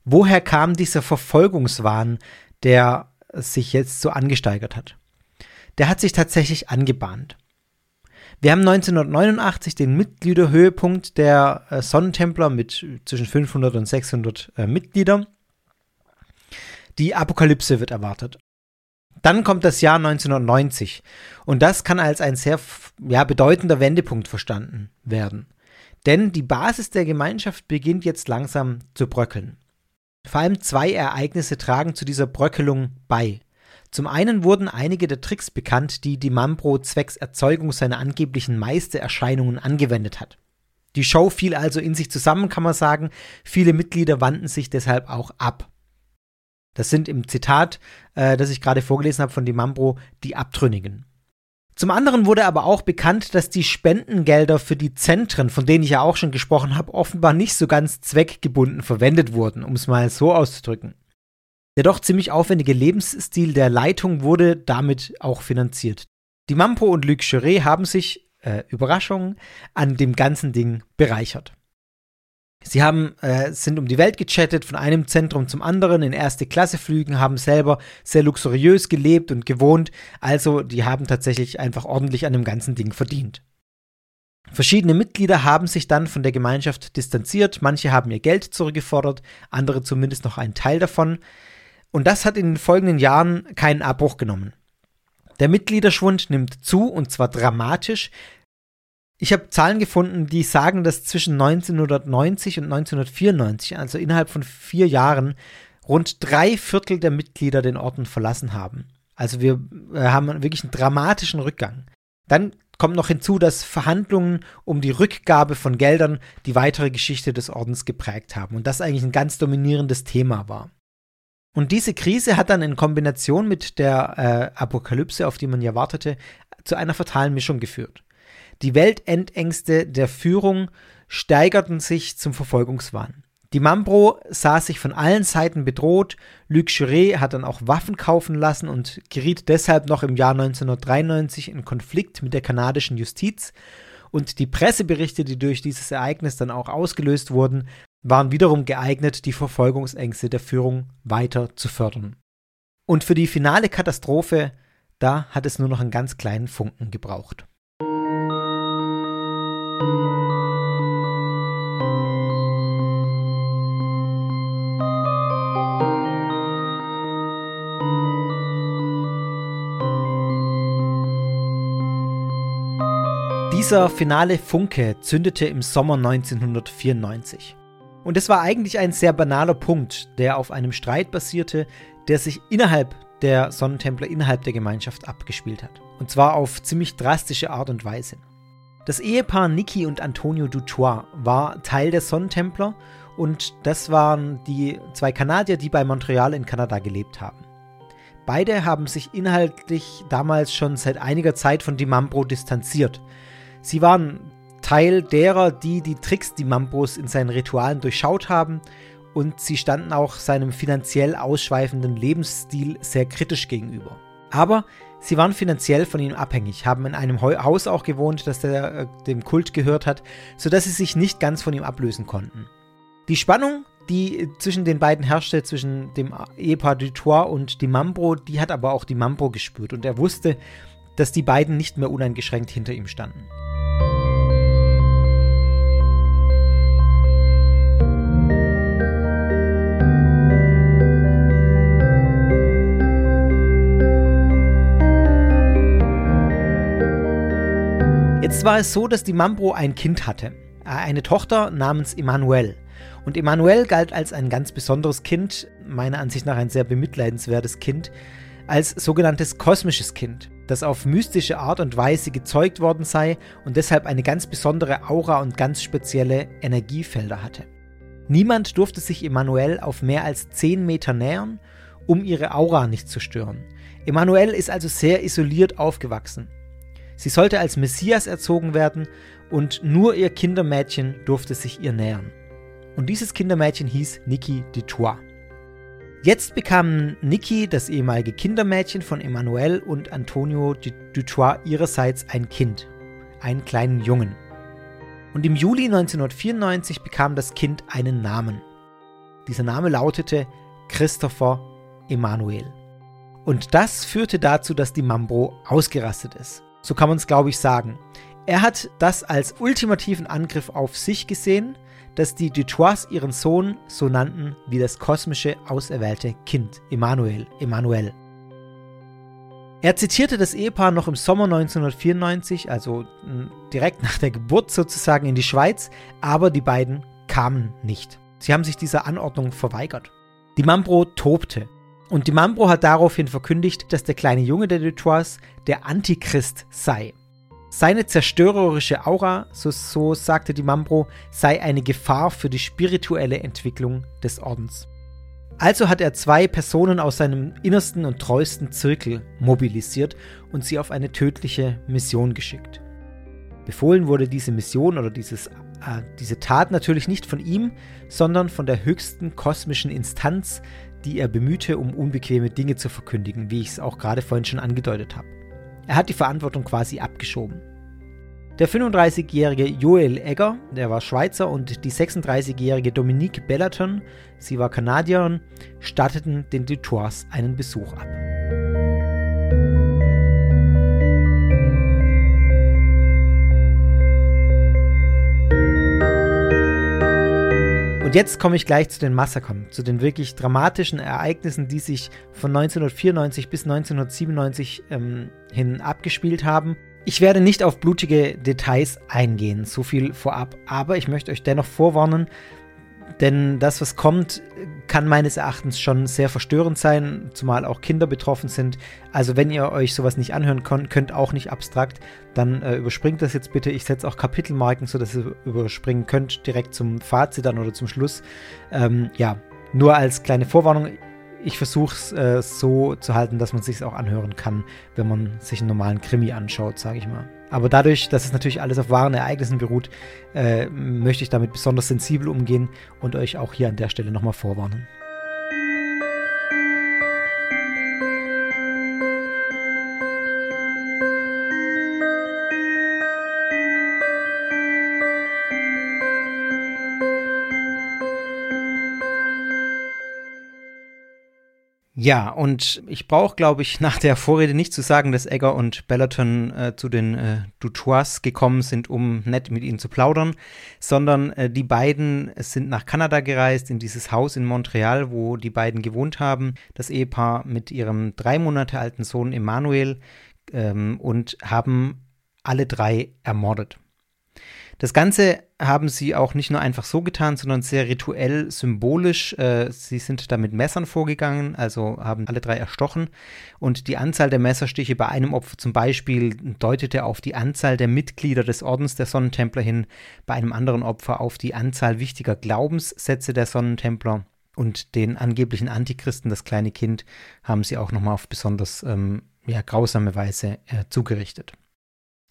C: Woher kam dieser Verfolgungswahn, der sich jetzt so angesteigert hat? Der hat sich tatsächlich angebahnt. Wir haben 1989 den Mitgliederhöhepunkt der äh, Sonnentempler mit zwischen 500 und 600 äh, Mitgliedern. Die Apokalypse wird erwartet. Dann kommt das Jahr 1990 und das kann als ein sehr ja, bedeutender Wendepunkt verstanden werden. Denn die Basis der Gemeinschaft beginnt jetzt langsam zu bröckeln. Vor allem zwei Ereignisse tragen zu dieser Bröckelung bei. Zum einen wurden einige der Tricks bekannt, die die Mambro zwecks Erzeugung seiner angeblichen Meistererscheinungen angewendet hat. Die Show fiel also in sich zusammen, kann man sagen. Viele Mitglieder wandten sich deshalb auch ab. Das sind im Zitat, äh, das ich gerade vorgelesen habe von Dimambro, die Abtrünnigen. Zum anderen wurde aber auch bekannt, dass die Spendengelder für die Zentren, von denen ich ja auch schon gesprochen habe, offenbar nicht so ganz zweckgebunden verwendet wurden, um es mal so auszudrücken. Der doch ziemlich aufwendige Lebensstil der Leitung wurde damit auch finanziert. Die und Luc Cheret haben sich, äh, Überraschung, an dem ganzen Ding bereichert. Sie haben, äh, sind um die Welt gechattet, von einem Zentrum zum anderen, in erste Klasse Flügen, haben selber sehr luxuriös gelebt und gewohnt. Also, die haben tatsächlich einfach ordentlich an dem ganzen Ding verdient. Verschiedene Mitglieder haben sich dann von der Gemeinschaft distanziert. Manche haben ihr Geld zurückgefordert, andere zumindest noch einen Teil davon. Und das hat in den folgenden Jahren keinen Abbruch genommen. Der Mitgliederschwund nimmt zu und zwar dramatisch. Ich habe Zahlen gefunden, die sagen, dass zwischen 1990 und 1994, also innerhalb von vier Jahren, rund drei Viertel der Mitglieder den Orden verlassen haben. Also wir äh, haben wirklich einen dramatischen Rückgang. Dann kommt noch hinzu, dass Verhandlungen um die Rückgabe von Geldern die weitere Geschichte des Ordens geprägt haben und das eigentlich ein ganz dominierendes Thema war. Und diese Krise hat dann in Kombination mit der äh, Apokalypse, auf die man ja wartete, zu einer fatalen Mischung geführt. Die Weltendängste der Führung steigerten sich zum Verfolgungswahn. Die Mambro sah sich von allen Seiten bedroht. Luc Juret hat dann auch Waffen kaufen lassen und geriet deshalb noch im Jahr 1993 in Konflikt mit der kanadischen Justiz. Und die Presseberichte, die durch dieses Ereignis dann auch ausgelöst wurden, waren wiederum geeignet, die Verfolgungsängste der Führung weiter zu fördern. Und für die finale Katastrophe, da hat es nur noch einen ganz kleinen Funken gebraucht. Dieser finale Funke zündete im Sommer 1994. Und es war eigentlich ein sehr banaler Punkt, der auf einem Streit basierte, der sich innerhalb der Sonnentempler, innerhalb der Gemeinschaft abgespielt hat. Und zwar auf ziemlich drastische Art und Weise. Das Ehepaar Niki und Antonio Dutois war Teil der Sonnentempler und das waren die zwei Kanadier, die bei Montreal in Kanada gelebt haben. Beide haben sich inhaltlich damals schon seit einiger Zeit von Dimambro distanziert. Sie waren Teil derer, die die Tricks, die Mambros in seinen Ritualen durchschaut haben und sie standen auch seinem finanziell ausschweifenden Lebensstil sehr kritisch gegenüber. Aber Sie waren finanziell von ihm abhängig, haben in einem Haus auch gewohnt, das der, äh, dem Kult gehört hat, sodass sie sich nicht ganz von ihm ablösen konnten. Die Spannung, die zwischen den beiden herrschte, zwischen dem Ehepaar Dutois und Dimambro, die hat aber auch Dimambro gespürt und er wusste, dass die beiden nicht mehr uneingeschränkt hinter ihm standen. Jetzt war es so, dass die Mambro ein Kind hatte, äh, eine Tochter namens Emanuel. Und Emanuel galt als ein ganz besonderes Kind, meiner Ansicht nach ein sehr bemitleidenswertes Kind, als sogenanntes kosmisches Kind, das auf mystische Art und Weise gezeugt worden sei und deshalb eine ganz besondere Aura und ganz spezielle Energiefelder hatte. Niemand durfte sich Emanuel auf mehr als 10 Meter nähern, um ihre Aura nicht zu stören. Emanuel ist also sehr isoliert aufgewachsen. Sie sollte als Messias erzogen werden und nur ihr Kindermädchen durfte sich ihr nähern. Und dieses Kindermädchen hieß Niki Dutois. Jetzt bekamen Niki, das ehemalige Kindermädchen von Emmanuel und Antonio Dutois ihrerseits ein Kind, einen kleinen Jungen. Und im Juli 1994 bekam das Kind einen Namen. Dieser Name lautete Christopher Emanuel. Und das führte dazu, dass die Mambro ausgerastet ist. So kann man es, glaube ich, sagen. Er hat das als ultimativen Angriff auf sich gesehen, dass die Dutois ihren Sohn so nannten wie das kosmische auserwählte Kind, Emmanuel, Emmanuel. Er zitierte das Ehepaar noch im Sommer 1994, also direkt nach der Geburt sozusagen, in die Schweiz, aber die beiden kamen nicht. Sie haben sich dieser Anordnung verweigert. Die Mambro tobte. Und die Mambro hat daraufhin verkündigt, dass der kleine Junge der Dutois der Antichrist sei. Seine zerstörerische Aura, so, so sagte die Mambro, sei eine Gefahr für die spirituelle Entwicklung des Ordens. Also hat er zwei Personen aus seinem innersten und treuesten Zirkel mobilisiert und sie auf eine tödliche Mission geschickt. Befohlen wurde diese Mission oder dieses, äh, diese Tat natürlich nicht von ihm, sondern von der höchsten kosmischen Instanz, die er bemühte, um unbequeme Dinge zu verkündigen, wie ich es auch gerade vorhin schon angedeutet habe. Er hat die Verantwortung quasi abgeschoben. Der 35-jährige Joel Egger, der war Schweizer, und die 36-jährige Dominique Bellaton, sie war Kanadierin, statteten den Dutours einen Besuch ab. Jetzt komme ich gleich zu den Massakern, zu den wirklich dramatischen Ereignissen, die sich von 1994 bis 1997 ähm, hin abgespielt haben. Ich werde nicht auf blutige Details eingehen, so viel vorab, aber ich möchte euch dennoch vorwarnen, denn das, was kommt, kann meines Erachtens schon sehr verstörend sein, zumal auch Kinder betroffen sind. Also wenn ihr euch sowas nicht anhören könnt, könnt auch nicht abstrakt, dann äh, überspringt das jetzt bitte. Ich setze auch Kapitelmarken, sodass ihr überspringen könnt, direkt zum Fazit dann oder zum Schluss. Ähm, ja, nur als kleine Vorwarnung. Ich versuche es äh, so zu halten, dass man es sich auch anhören kann, wenn man sich einen normalen Krimi anschaut, sage ich mal. Aber dadurch, dass es natürlich alles auf wahren Ereignissen beruht, äh, möchte ich damit besonders sensibel umgehen und euch auch hier an der Stelle nochmal vorwarnen. Ja, und ich brauche, glaube ich, nach der Vorrede nicht zu sagen, dass Egger und Bellaton äh, zu den äh, Dutois gekommen sind, um nett mit ihnen zu plaudern, sondern äh, die beiden sind nach Kanada gereist, in dieses Haus in Montreal, wo die beiden gewohnt haben. Das Ehepaar mit ihrem drei Monate alten Sohn Emmanuel ähm, und haben alle drei ermordet. Das Ganze haben sie auch nicht nur einfach so getan, sondern sehr rituell, symbolisch. Äh, sie sind da mit Messern vorgegangen, also haben alle drei erstochen. Und die Anzahl der Messerstiche bei einem Opfer zum Beispiel deutete auf die Anzahl der Mitglieder des Ordens der Sonnentempler hin, bei einem anderen Opfer auf die Anzahl wichtiger Glaubenssätze der Sonnentempler. Und den angeblichen Antichristen, das kleine Kind, haben sie auch nochmal auf besonders ähm, ja, grausame Weise äh, zugerichtet.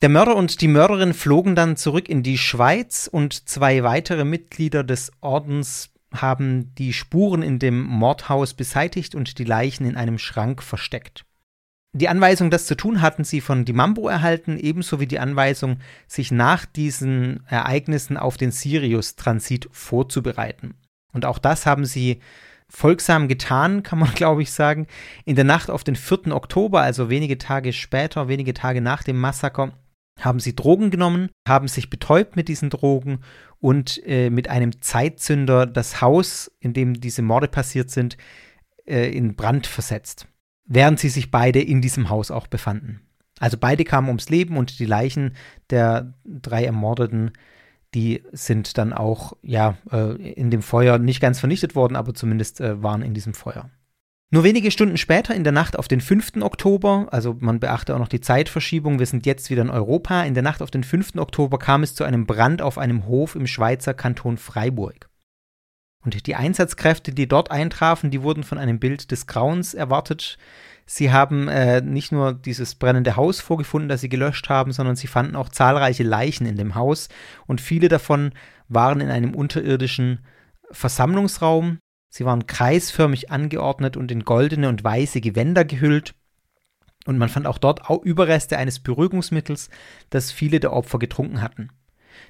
C: Der Mörder und die Mörderin flogen dann zurück in die Schweiz und zwei weitere Mitglieder des Ordens haben die Spuren in dem Mordhaus beseitigt und die Leichen in einem Schrank versteckt. Die Anweisung, das zu tun, hatten sie von Dimambo erhalten, ebenso wie die Anweisung, sich nach diesen Ereignissen auf den Sirius-Transit vorzubereiten. Und auch das haben sie folgsam getan, <laughs> kann man glaube ich sagen. In der Nacht auf den 4. Oktober, also wenige Tage später, wenige Tage nach dem Massaker, haben sie Drogen genommen, haben sich betäubt mit diesen Drogen und äh, mit einem Zeitzünder das Haus, in dem diese Morde passiert sind, äh, in Brand versetzt, während sie sich beide in diesem Haus auch befanden. Also beide kamen ums Leben und die Leichen der drei Ermordeten die sind dann auch ja äh, in dem Feuer nicht ganz vernichtet worden, aber zumindest äh, waren in diesem Feuer. Nur wenige Stunden später in der Nacht auf den 5. Oktober, also man beachte auch noch die Zeitverschiebung, wir sind jetzt wieder in Europa, in der Nacht auf den 5. Oktober kam es zu einem Brand auf einem Hof im Schweizer Kanton Freiburg. Und die Einsatzkräfte, die dort eintrafen, die wurden von einem Bild des Grauens erwartet. Sie haben äh, nicht nur dieses brennende Haus vorgefunden, das sie gelöscht haben, sondern sie fanden auch zahlreiche Leichen in dem Haus und viele davon waren in einem unterirdischen Versammlungsraum. Sie waren kreisförmig angeordnet und in goldene und weiße Gewänder gehüllt. Und man fand auch dort Überreste eines Beruhigungsmittels, das viele der Opfer getrunken hatten.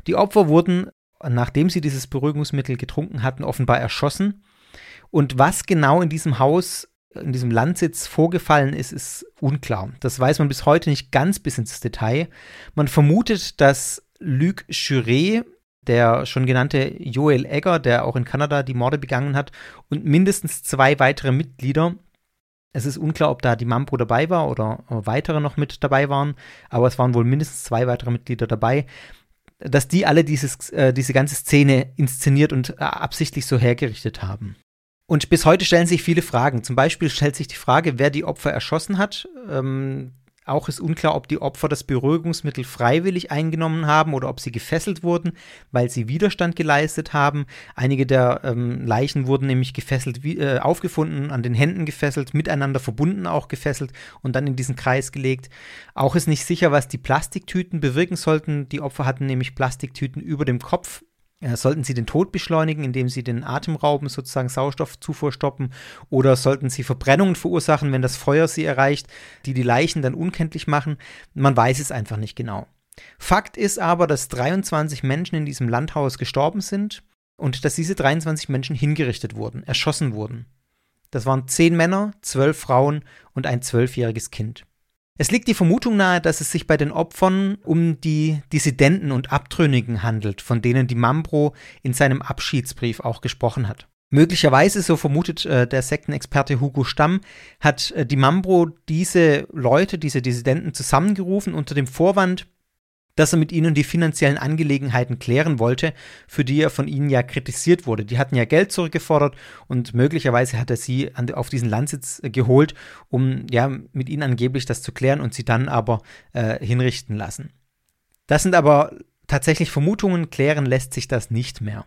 C: Die Opfer wurden, nachdem sie dieses Beruhigungsmittel getrunken hatten, offenbar erschossen. Und was genau in diesem Haus in diesem Landsitz vorgefallen ist, ist unklar. Das weiß man bis heute nicht ganz bis ins Detail. Man vermutet, dass Luc Juret, der schon genannte Joel Egger, der auch in Kanada die Morde begangen hat, und mindestens zwei weitere Mitglieder, es ist unklar, ob da die Mampo dabei war oder weitere noch mit dabei waren, aber es waren wohl mindestens zwei weitere Mitglieder dabei, dass die alle dieses, äh, diese ganze Szene inszeniert und äh, absichtlich so hergerichtet haben. Und bis heute stellen sich viele Fragen. Zum Beispiel stellt sich die Frage, wer die Opfer erschossen hat. Ähm, auch ist unklar, ob die Opfer das Beruhigungsmittel freiwillig eingenommen haben oder ob sie gefesselt wurden, weil sie Widerstand geleistet haben. Einige der ähm, Leichen wurden nämlich gefesselt, äh, aufgefunden, an den Händen gefesselt, miteinander verbunden auch gefesselt und dann in diesen Kreis gelegt. Auch ist nicht sicher, was die Plastiktüten bewirken sollten. Die Opfer hatten nämlich Plastiktüten über dem Kopf sollten sie den Tod beschleunigen, indem sie den Atem rauben, sozusagen Sauerstoffzufuhr stoppen, oder sollten sie Verbrennungen verursachen, wenn das Feuer sie erreicht, die die Leichen dann unkenntlich machen? Man weiß es einfach nicht genau. Fakt ist aber, dass 23 Menschen in diesem Landhaus gestorben sind und dass diese 23 Menschen hingerichtet wurden, erschossen wurden. Das waren 10 Männer, 12 Frauen und ein zwölfjähriges Kind. Es liegt die Vermutung nahe, dass es sich bei den Opfern um die Dissidenten und Abtrünnigen handelt, von denen die Mambro in seinem Abschiedsbrief auch gesprochen hat. Möglicherweise, so vermutet äh, der Sektenexperte Hugo Stamm, hat äh, die Mambro diese Leute, diese Dissidenten zusammengerufen unter dem Vorwand, dass er mit ihnen die finanziellen Angelegenheiten klären wollte, für die er von ihnen ja kritisiert wurde. Die hatten ja Geld zurückgefordert und möglicherweise hat er sie an, auf diesen Landsitz äh, geholt, um ja mit ihnen angeblich das zu klären und sie dann aber äh, hinrichten lassen. Das sind aber tatsächlich Vermutungen, klären lässt sich das nicht mehr.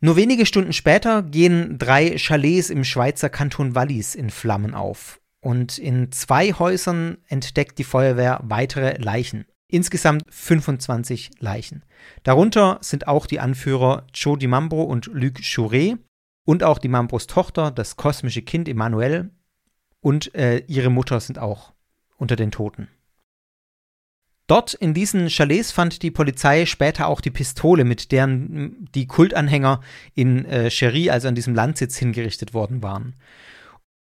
C: Nur wenige Stunden später gehen drei Chalets im Schweizer Kanton Wallis in Flammen auf und in zwei Häusern entdeckt die Feuerwehr weitere Leichen. Insgesamt 25 Leichen. Darunter sind auch die Anführer Joe Di Mambro und Luc Chouret und auch die Mambros Tochter, das kosmische Kind Emmanuel und äh, ihre Mutter sind auch unter den Toten. Dort in diesen Chalets fand die Polizei später auch die Pistole, mit deren die Kultanhänger in äh, Cherie, also an diesem Landsitz, hingerichtet worden waren.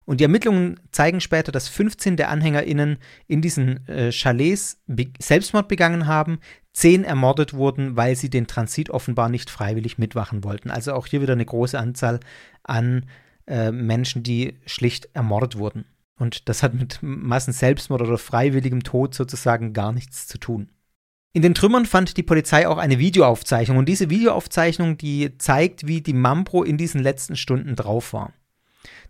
C: Und die Ermittlungen zeigen später, dass 15 der AnhängerInnen in diesen äh, Chalets Be Selbstmord begangen haben, 10 ermordet wurden, weil sie den Transit offenbar nicht freiwillig mitmachen wollten. Also auch hier wieder eine große Anzahl an äh, Menschen, die schlicht ermordet wurden. Und das hat mit Massenselbstmord oder freiwilligem Tod sozusagen gar nichts zu tun. In den Trümmern fand die Polizei auch eine Videoaufzeichnung und diese Videoaufzeichnung, die zeigt, wie die Mambro in diesen letzten Stunden drauf war.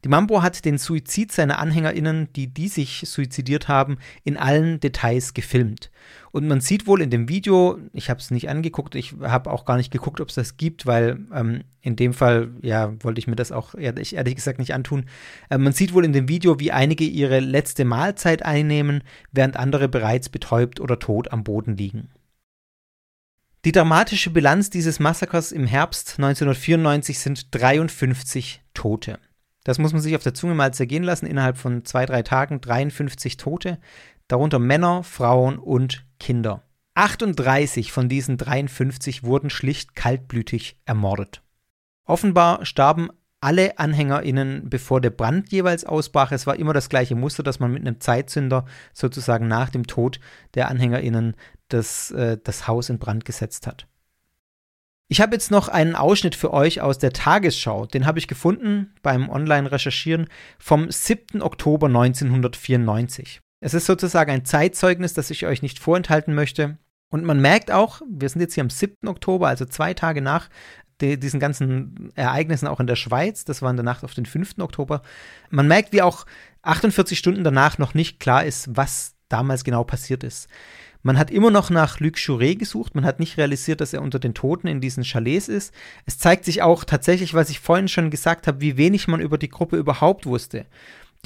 C: Die Mambo hat den Suizid seiner AnhängerInnen, die die sich suizidiert haben, in allen Details gefilmt. Und man sieht wohl in dem Video, ich habe es nicht angeguckt, ich habe auch gar nicht geguckt, ob es das gibt, weil ähm, in dem Fall, ja, wollte ich mir das auch ehrlich, ehrlich gesagt nicht antun. Äh, man sieht wohl in dem Video, wie einige ihre letzte Mahlzeit einnehmen, während andere bereits betäubt oder tot am Boden liegen. Die dramatische Bilanz dieses Massakers im Herbst 1994 sind 53 Tote. Das muss man sich auf der Zunge mal zergehen lassen. Innerhalb von zwei, drei Tagen 53 Tote, darunter Männer, Frauen und Kinder. 38 von diesen 53 wurden schlicht kaltblütig ermordet. Offenbar starben alle AnhängerInnen, bevor der Brand jeweils ausbrach. Es war immer das gleiche Muster, dass man mit einem Zeitzünder sozusagen nach dem Tod der AnhängerInnen das, äh, das Haus in Brand gesetzt hat. Ich habe jetzt noch einen Ausschnitt für euch aus der Tagesschau. Den habe ich gefunden beim Online-Recherchieren vom 7. Oktober 1994. Es ist sozusagen ein Zeitzeugnis, das ich euch nicht vorenthalten möchte. Und man merkt auch, wir sind jetzt hier am 7. Oktober, also zwei Tage nach die, diesen ganzen Ereignissen auch in der Schweiz, das war in der Nacht auf den 5. Oktober. Man merkt, wie auch 48 Stunden danach noch nicht klar ist, was damals genau passiert ist. Man hat immer noch nach Luc Chouret gesucht, man hat nicht realisiert, dass er unter den Toten in diesen Chalets ist. Es zeigt sich auch tatsächlich, was ich vorhin schon gesagt habe, wie wenig man über die Gruppe überhaupt wusste.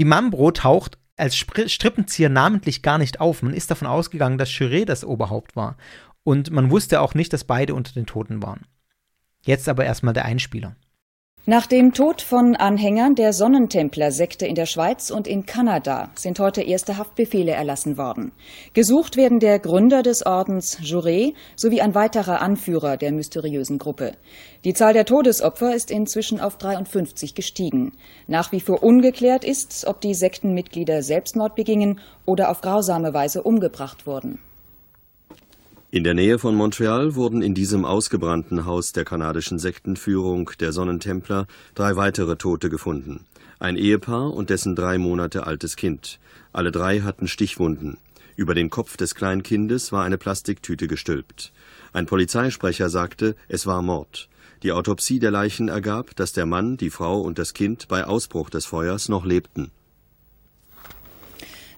C: Die Mambro taucht als Strippenzieher namentlich gar nicht auf. Man ist davon ausgegangen, dass Chouret das Oberhaupt war. Und man wusste auch nicht, dass beide unter den Toten waren. Jetzt aber erstmal der Einspieler.
D: Nach dem Tod von Anhängern der Sonnentempler-Sekte in der Schweiz und in Kanada sind heute erste Haftbefehle erlassen worden. Gesucht werden der Gründer des Ordens Jouret sowie ein weiterer Anführer der mysteriösen Gruppe. Die Zahl der Todesopfer ist inzwischen auf 53 gestiegen. Nach wie vor ungeklärt ist, ob die Sektenmitglieder Selbstmord begingen oder auf grausame Weise umgebracht wurden.
E: In der Nähe von Montreal wurden in diesem ausgebrannten Haus der kanadischen Sektenführung der Sonnentempler drei weitere Tote gefunden. Ein Ehepaar und dessen drei Monate altes Kind. Alle drei hatten Stichwunden. Über den Kopf des Kleinkindes war eine Plastiktüte gestülpt. Ein Polizeisprecher sagte, es war Mord. Die Autopsie der Leichen ergab, dass der Mann, die Frau und das Kind bei Ausbruch des Feuers noch lebten.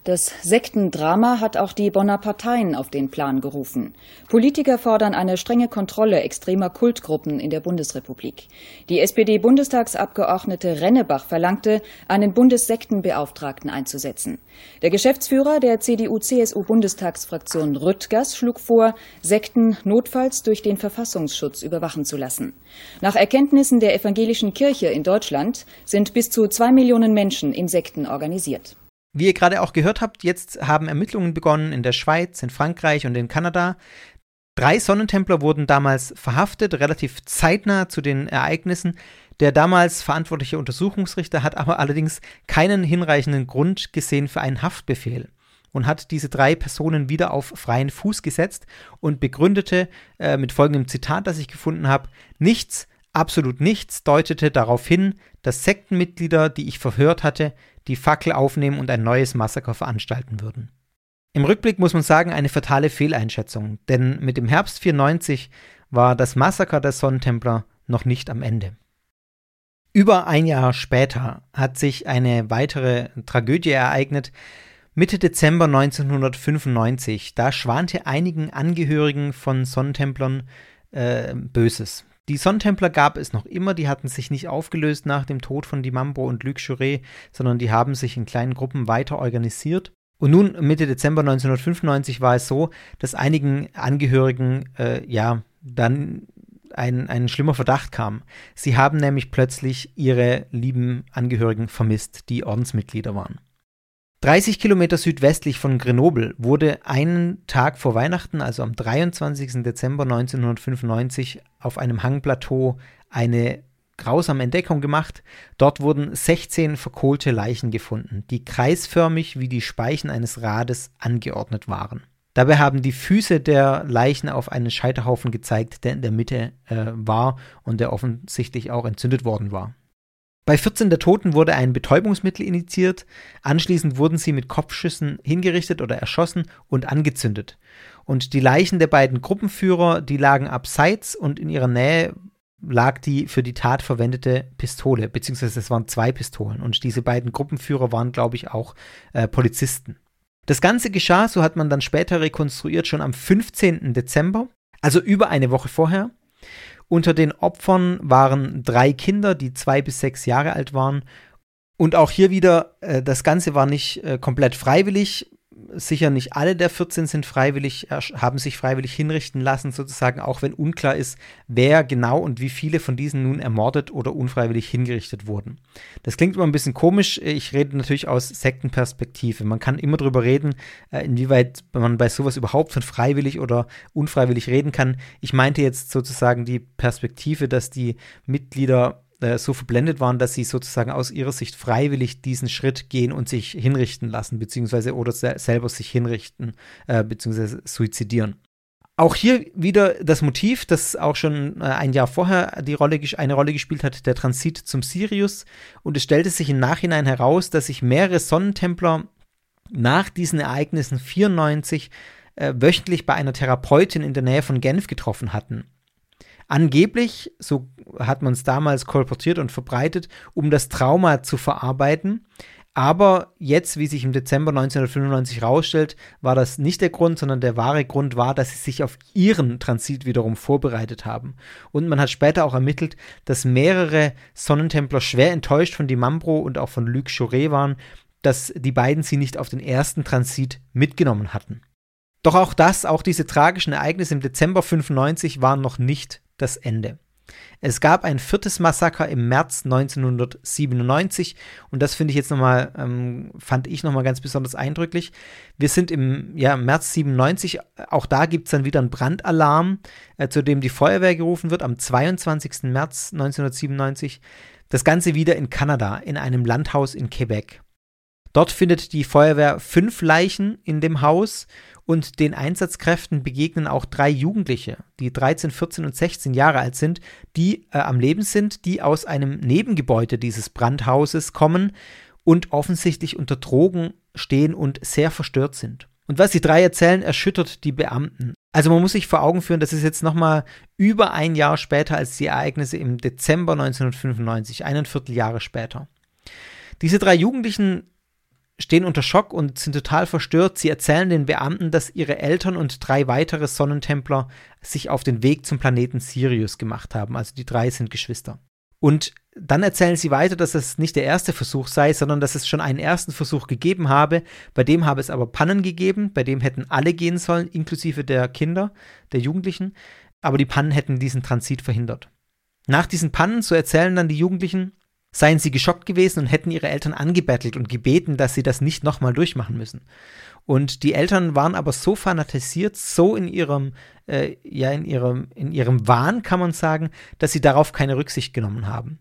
D: Das Sektendrama hat auch die Bonner Parteien auf den Plan gerufen. Politiker fordern eine strenge Kontrolle extremer Kultgruppen in der Bundesrepublik. Die SPD-Bundestagsabgeordnete Rennebach verlangte, einen Bundessektenbeauftragten einzusetzen. Der Geschäftsführer der CDU-CSU-Bundestagsfraktion Rüttgers schlug vor, Sekten notfalls durch den Verfassungsschutz überwachen zu lassen. Nach Erkenntnissen der evangelischen Kirche in Deutschland sind bis zu zwei Millionen Menschen in Sekten organisiert.
C: Wie ihr gerade auch gehört habt, jetzt haben Ermittlungen begonnen in der Schweiz, in Frankreich und in Kanada. Drei Sonnentempler wurden damals verhaftet, relativ zeitnah zu den Ereignissen. Der damals verantwortliche Untersuchungsrichter hat aber allerdings keinen hinreichenden Grund gesehen für einen Haftbefehl und hat diese drei Personen wieder auf freien Fuß gesetzt und begründete äh, mit folgendem Zitat, das ich gefunden habe, nichts, absolut nichts deutete darauf hin, dass Sektenmitglieder, die ich verhört hatte, die Fackel aufnehmen und ein neues Massaker veranstalten würden. Im Rückblick muss man sagen, eine fatale Fehleinschätzung, denn mit dem Herbst 94 war das Massaker der Sonnentempler noch nicht am Ende. Über ein Jahr später hat sich eine weitere Tragödie ereignet. Mitte Dezember 1995, da schwante einigen Angehörigen von Sonnentemplern äh, Böses. Die Sonnentempler gab es noch immer, die hatten sich nicht aufgelöst nach dem Tod von Dimambro und Luc Chouret, sondern die haben sich in kleinen Gruppen weiter organisiert. Und nun, Mitte Dezember 1995, war es so, dass einigen Angehörigen, äh, ja, dann ein, ein schlimmer Verdacht kam. Sie haben nämlich plötzlich ihre lieben Angehörigen vermisst, die Ordensmitglieder waren. 30 Kilometer südwestlich von Grenoble wurde einen Tag vor Weihnachten, also am 23. Dezember 1995, auf einem Hangplateau eine grausame Entdeckung gemacht. Dort wurden 16 verkohlte Leichen gefunden, die kreisförmig wie die Speichen eines Rades angeordnet waren. Dabei haben die Füße der Leichen auf einen Scheiterhaufen gezeigt, der in der Mitte äh, war und der offensichtlich auch entzündet worden war. Bei 14 der Toten wurde ein Betäubungsmittel initiiert, anschließend wurden sie mit Kopfschüssen hingerichtet oder erschossen und angezündet. Und die Leichen der beiden Gruppenführer, die lagen abseits und in ihrer Nähe lag die für die Tat verwendete Pistole, beziehungsweise es waren zwei Pistolen und diese beiden Gruppenführer waren, glaube ich, auch äh, Polizisten. Das Ganze geschah, so hat man dann später rekonstruiert, schon am 15. Dezember, also über eine Woche vorher. Unter den Opfern waren drei Kinder, die zwei bis sechs Jahre alt waren. Und auch hier wieder, äh, das Ganze war nicht äh, komplett freiwillig sicher nicht alle der 14 sind freiwillig, haben sich freiwillig hinrichten lassen, sozusagen, auch wenn unklar ist, wer genau und wie viele von diesen nun ermordet oder unfreiwillig hingerichtet wurden. Das klingt immer ein bisschen komisch. Ich rede natürlich aus Sektenperspektive. Man kann immer darüber reden, äh, inwieweit man bei sowas überhaupt von freiwillig oder unfreiwillig reden kann. Ich meinte jetzt sozusagen die Perspektive, dass die Mitglieder äh, so verblendet waren, dass sie sozusagen aus ihrer Sicht freiwillig diesen Schritt gehen und sich hinrichten lassen, beziehungsweise oder se selber sich hinrichten, äh, beziehungsweise suizidieren. Auch hier wieder das Motiv, das auch schon äh, ein Jahr vorher die Rolle, eine Rolle gespielt hat, der Transit zum Sirius. Und es stellte sich im Nachhinein heraus, dass sich mehrere Sonnentempler nach diesen Ereignissen 94 äh, wöchentlich bei einer Therapeutin in der Nähe von Genf getroffen hatten. Angeblich, so hat man es damals kolportiert und verbreitet, um das Trauma zu verarbeiten. Aber jetzt, wie sich im Dezember 1995 herausstellt, war das nicht der Grund, sondern der wahre Grund war, dass sie sich auf ihren Transit wiederum vorbereitet haben. Und man hat später auch ermittelt, dass mehrere Sonnentempler schwer enttäuscht von Dimambro und auch von Luc Chauret waren, dass die beiden sie nicht auf den ersten Transit mitgenommen hatten. Doch auch das, auch diese tragischen Ereignisse im Dezember 95 waren noch nicht das Ende. Es gab ein viertes Massaker im März 1997 und das finde ich jetzt nochmal, ähm, fand ich nochmal ganz besonders eindrücklich. Wir sind im ja, März 97, auch da gibt es dann wieder einen Brandalarm, äh, zu dem die Feuerwehr gerufen wird am 22. März 1997. Das Ganze wieder in Kanada, in einem Landhaus in Quebec. Dort findet die Feuerwehr fünf Leichen in dem Haus und den Einsatzkräften begegnen auch drei Jugendliche, die 13, 14 und 16 Jahre alt sind, die äh, am Leben sind, die aus einem Nebengebäude dieses Brandhauses kommen und offensichtlich unter Drogen stehen und sehr verstört sind. Und was die drei erzählen, erschüttert die Beamten. Also man muss sich vor Augen führen, das ist jetzt nochmal über ein Jahr später als die Ereignisse im Dezember 1995, einen Vierteljahre später. Diese drei Jugendlichen stehen unter Schock und sind total verstört. Sie erzählen den Beamten, dass ihre Eltern und drei weitere Sonnentempler sich auf den Weg zum Planeten Sirius gemacht haben. Also die drei sind Geschwister. Und dann erzählen sie weiter, dass es nicht der erste Versuch sei, sondern dass es schon einen ersten Versuch gegeben habe. Bei dem habe es aber Pannen gegeben, bei dem hätten alle gehen sollen, inklusive der Kinder, der Jugendlichen. Aber die Pannen hätten diesen Transit verhindert. Nach diesen Pannen, so erzählen dann die Jugendlichen, seien sie geschockt gewesen und hätten ihre Eltern angebettelt und gebeten, dass sie das nicht nochmal durchmachen müssen. Und die Eltern waren aber so fanatisiert, so in ihrem, äh, ja, in ihrem, in ihrem Wahn, kann man sagen, dass sie darauf keine Rücksicht genommen haben.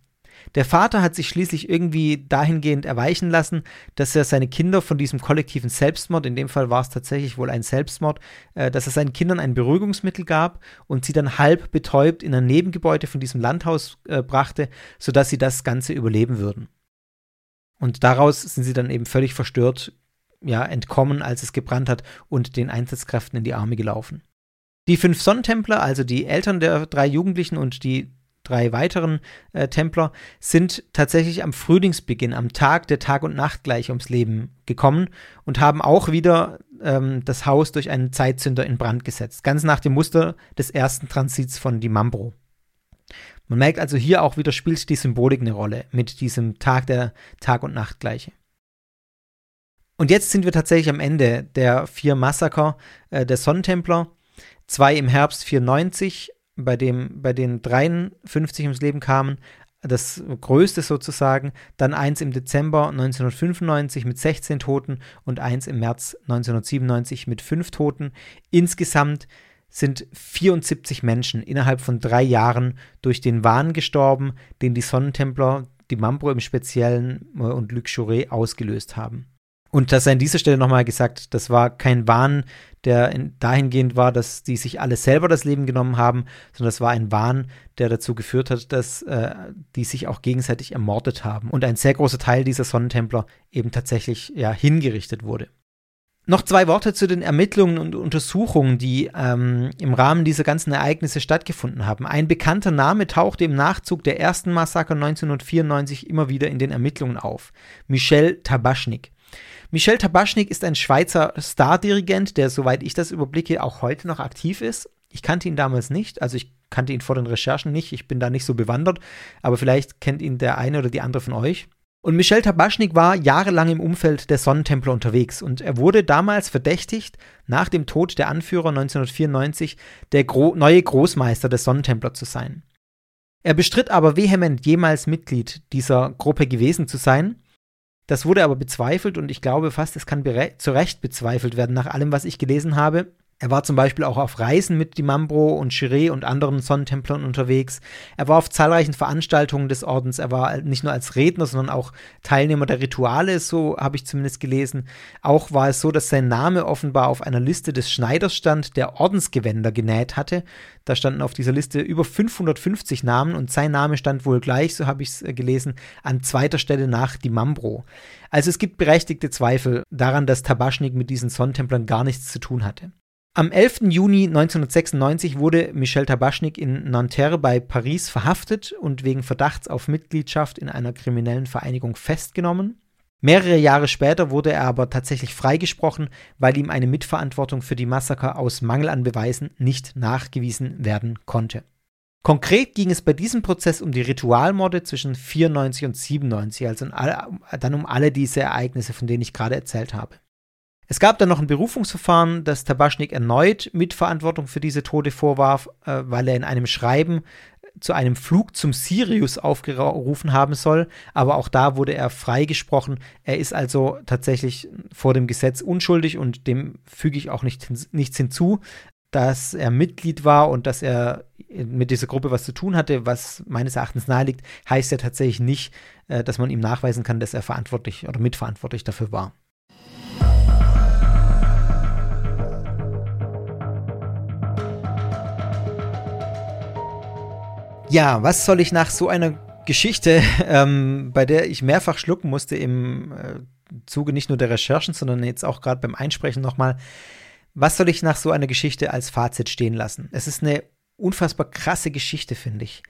C: Der Vater hat sich schließlich irgendwie dahingehend erweichen lassen, dass er seine Kinder von diesem kollektiven Selbstmord, in dem Fall war es tatsächlich wohl ein Selbstmord, äh, dass er seinen Kindern ein Beruhigungsmittel gab und sie dann halb betäubt in ein Nebengebäude von diesem Landhaus äh, brachte, sodass sie das Ganze überleben würden. Und daraus sind sie dann eben völlig verstört, ja, entkommen, als es gebrannt hat und den Einsatzkräften in die Arme gelaufen. Die fünf Sonnentempler, also die Eltern der drei Jugendlichen und die drei weiteren äh, Templer sind tatsächlich am Frühlingsbeginn, am Tag der Tag und Nacht gleich ums Leben gekommen und haben auch wieder ähm, das Haus durch einen Zeitzünder in Brand gesetzt. Ganz nach dem Muster des ersten Transits von Dimambro. Man merkt also hier auch wieder spielt die Symbolik eine Rolle mit diesem Tag der Tag und Nacht gleiche. Und jetzt sind wir tatsächlich am Ende der vier Massaker äh, der Sonnentempler. Zwei im Herbst 94 bei, dem, bei den 53 ums Leben kamen, das größte sozusagen, dann eins im Dezember 1995 mit 16 Toten und eins im März 1997 mit 5 Toten. Insgesamt sind 74 Menschen innerhalb von drei Jahren durch den Wahn gestorben, den die Sonnentempler, die Mambro im Speziellen äh, und Luc ausgelöst haben. Und das an dieser Stelle nochmal gesagt, das war kein Wahn, der in, dahingehend war, dass die sich alle selber das Leben genommen haben, sondern das war ein Wahn, der dazu geführt hat, dass äh, die sich auch gegenseitig ermordet haben. Und ein sehr großer Teil dieser Sonnentempler eben tatsächlich ja, hingerichtet wurde. Noch zwei Worte zu den Ermittlungen und Untersuchungen, die ähm, im Rahmen dieser ganzen Ereignisse stattgefunden haben. Ein bekannter Name tauchte im Nachzug der ersten Massaker 1994 immer wieder in den Ermittlungen auf. Michel Tabaschnik. Michel Tabaschnik ist ein Schweizer Stardirigent, der, soweit ich das überblicke, auch heute noch aktiv ist. Ich kannte ihn damals nicht, also ich kannte ihn vor den Recherchen nicht, ich bin da nicht so bewandert, aber vielleicht kennt ihn der eine oder die andere von euch. Und Michel Tabaschnik war jahrelang im Umfeld der Sonnentempler unterwegs und er wurde damals verdächtigt, nach dem Tod der Anführer 1994 der Gro neue Großmeister des Sonnentempler zu sein. Er bestritt aber vehement jemals Mitglied dieser Gruppe gewesen zu sein das wurde aber bezweifelt und ich glaube fast, es kann zu Recht bezweifelt werden nach allem, was ich gelesen habe. Er war zum Beispiel auch auf Reisen mit Dimambro und Chiré und anderen Sonnentemplern unterwegs. Er war auf zahlreichen Veranstaltungen des Ordens. Er war nicht nur als Redner, sondern auch Teilnehmer der Rituale, so habe ich zumindest gelesen. Auch war es so, dass sein Name offenbar auf einer Liste des Schneiders stand, der Ordensgewänder genäht hatte. Da standen auf dieser Liste über 550 Namen und sein Name stand wohl gleich, so habe ich es äh, gelesen, an zweiter Stelle nach Dimambro. Also es gibt berechtigte Zweifel daran, dass Tabaschnik mit diesen Sonnentemplern gar nichts zu tun hatte. Am 11. Juni 1996 wurde Michel Tabaschnik in Nanterre bei Paris verhaftet und wegen Verdachts auf Mitgliedschaft in einer kriminellen Vereinigung festgenommen. Mehrere Jahre später wurde er aber tatsächlich freigesprochen, weil ihm eine Mitverantwortung für die Massaker aus Mangel an Beweisen nicht nachgewiesen werden konnte. Konkret ging es bei diesem Prozess um die Ritualmorde zwischen 94 und 97, also dann um alle diese Ereignisse, von denen ich gerade erzählt habe. Es gab dann noch ein Berufungsverfahren, das Tabaschnik erneut Mitverantwortung für diese Tode vorwarf, äh, weil er in einem Schreiben zu einem Flug zum Sirius aufgerufen haben soll, aber auch da wurde er freigesprochen. Er ist also tatsächlich vor dem Gesetz unschuldig und dem füge ich auch nicht, nichts hinzu, dass er Mitglied war und dass er mit dieser Gruppe was zu tun hatte, was meines Erachtens naheliegt, heißt ja tatsächlich nicht, äh, dass man ihm nachweisen kann, dass er verantwortlich oder mitverantwortlich dafür war. Ja, was soll ich nach so einer Geschichte, <laughs> ähm, bei der ich mehrfach schlucken musste im äh, Zuge nicht nur der Recherchen, sondern jetzt auch gerade beim Einsprechen nochmal, was soll ich nach so einer Geschichte als Fazit stehen lassen? Es ist eine unfassbar krasse Geschichte, finde ich.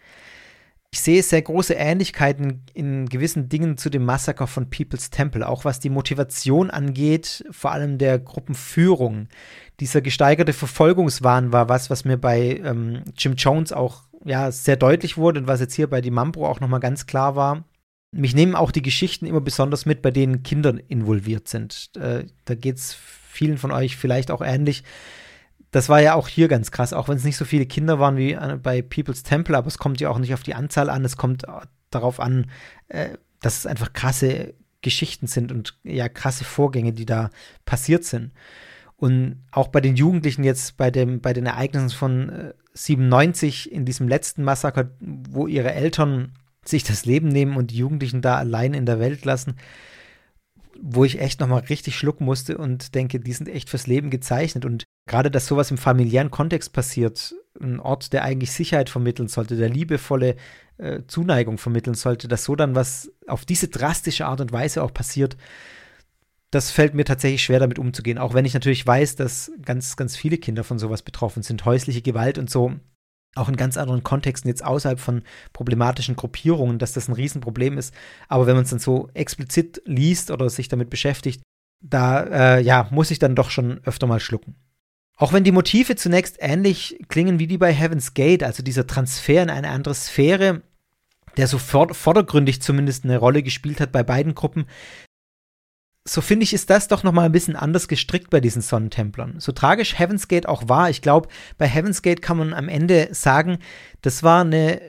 C: Ich sehe sehr große Ähnlichkeiten in gewissen Dingen zu dem Massaker von People's Temple, auch was die Motivation angeht, vor allem der Gruppenführung. Dieser gesteigerte Verfolgungswahn war was, was mir bei ähm, Jim Jones auch ja, sehr deutlich wurde und was jetzt hier bei die Mambro auch nochmal ganz klar war. Mich nehmen auch die Geschichten immer besonders mit, bei denen Kinder involviert sind. Äh, da geht es vielen von euch vielleicht auch ähnlich. Das war ja auch hier ganz krass, auch wenn es nicht so viele Kinder waren wie äh, bei People's Temple, aber es kommt ja auch nicht auf die Anzahl an, es kommt darauf an, äh, dass es einfach krasse Geschichten sind und ja krasse Vorgänge, die da passiert sind. Und auch bei den Jugendlichen jetzt bei, dem, bei den Ereignissen von äh, 97 in diesem letzten Massaker, wo ihre Eltern sich das Leben nehmen und die Jugendlichen da allein in der Welt lassen, wo ich echt nochmal richtig schlucken musste und denke, die sind echt fürs Leben gezeichnet. Und gerade, dass sowas im familiären Kontext passiert, ein Ort, der eigentlich Sicherheit vermitteln sollte, der liebevolle äh, Zuneigung vermitteln sollte, dass so dann was auf diese drastische Art und Weise auch passiert, das fällt mir tatsächlich schwer, damit umzugehen. Auch wenn ich natürlich weiß, dass ganz, ganz viele Kinder von sowas betroffen sind. Häusliche Gewalt und so, auch in ganz anderen Kontexten, jetzt außerhalb von problematischen Gruppierungen, dass das ein Riesenproblem ist. Aber wenn man es dann so explizit liest oder sich damit beschäftigt, da äh, ja, muss ich dann doch schon öfter mal schlucken. Auch wenn die Motive zunächst ähnlich klingen wie die bei Heaven's Gate, also dieser Transfer in eine andere Sphäre, der so vordergründig zumindest eine Rolle gespielt hat bei beiden Gruppen, so finde ich, ist das doch noch mal ein bisschen anders gestrickt bei diesen Sonnentemplern. So tragisch Heaven's Gate auch war, ich glaube, bei Heaven's Gate kann man am Ende sagen, das war eine,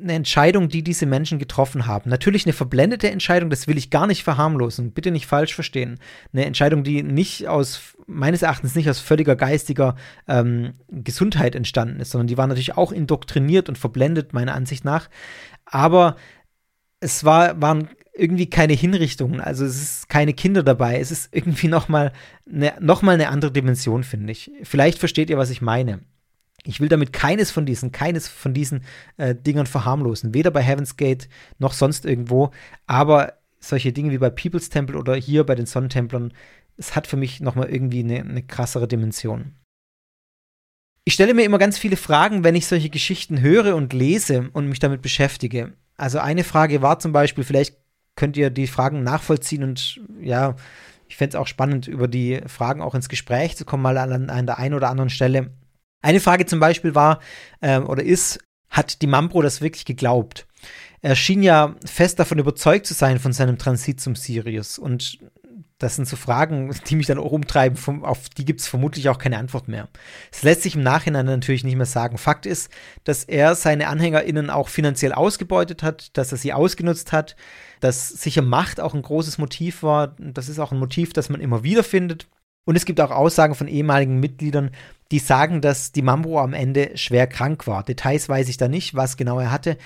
C: eine Entscheidung, die diese Menschen getroffen haben. Natürlich eine verblendete Entscheidung, das will ich gar nicht verharmlosen, bitte nicht falsch verstehen. Eine Entscheidung, die nicht aus, meines Erachtens nicht aus völliger geistiger ähm, Gesundheit entstanden ist, sondern die war natürlich auch indoktriniert und verblendet, meiner Ansicht nach. Aber es war, waren irgendwie keine Hinrichtungen, also es ist keine Kinder dabei, es ist irgendwie <laughs> nochmal eine, noch eine andere Dimension, finde ich. Vielleicht versteht ihr, was ich meine. Ich will damit keines von diesen, keines von diesen äh, Dingern verharmlosen, weder bei Heaven's Gate noch sonst irgendwo, aber solche Dinge wie bei People's Temple oder hier bei den Sonnentemplern, es hat für mich nochmal irgendwie eine, eine krassere Dimension. Ich stelle mir immer ganz viele Fragen, wenn ich solche Geschichten höre und lese und mich damit beschäftige. Also eine Frage war zum Beispiel, vielleicht könnt ihr die Fragen nachvollziehen und ja, ich fände es auch spannend, über die Fragen auch ins Gespräch zu kommen, mal an, an der einen oder anderen Stelle. Eine Frage zum Beispiel war äh, oder ist, hat die Mambro das wirklich geglaubt? Er schien ja fest davon überzeugt zu sein von seinem Transit zum Sirius und das sind so Fragen, die mich dann auch umtreiben, auf die gibt es vermutlich auch keine Antwort mehr. Es lässt sich im Nachhinein natürlich nicht mehr sagen. Fakt ist, dass er seine AnhängerInnen auch finanziell ausgebeutet hat, dass er sie ausgenutzt hat, dass sicher Macht auch ein großes Motiv war. Das ist auch ein Motiv, das man immer wieder findet. Und es gibt auch Aussagen von ehemaligen Mitgliedern, die sagen, dass die Mambro am Ende schwer krank war. Details weiß ich da nicht, was genau er hatte.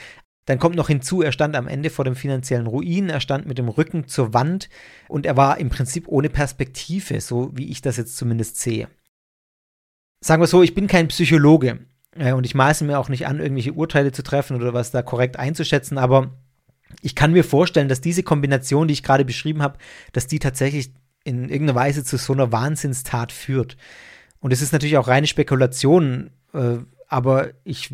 C: Dann kommt noch hinzu, er stand am Ende vor dem finanziellen Ruin, er stand mit dem Rücken zur Wand und er war im Prinzip ohne Perspektive, so wie ich das jetzt zumindest sehe. Sagen wir so, ich bin kein Psychologe äh, und ich maße mir auch nicht an, irgendwelche Urteile zu treffen oder was da korrekt einzuschätzen, aber ich kann mir vorstellen, dass diese Kombination, die ich gerade beschrieben habe, dass die tatsächlich in irgendeiner Weise zu so einer Wahnsinnstat führt. Und es ist natürlich auch reine Spekulation, äh, aber ich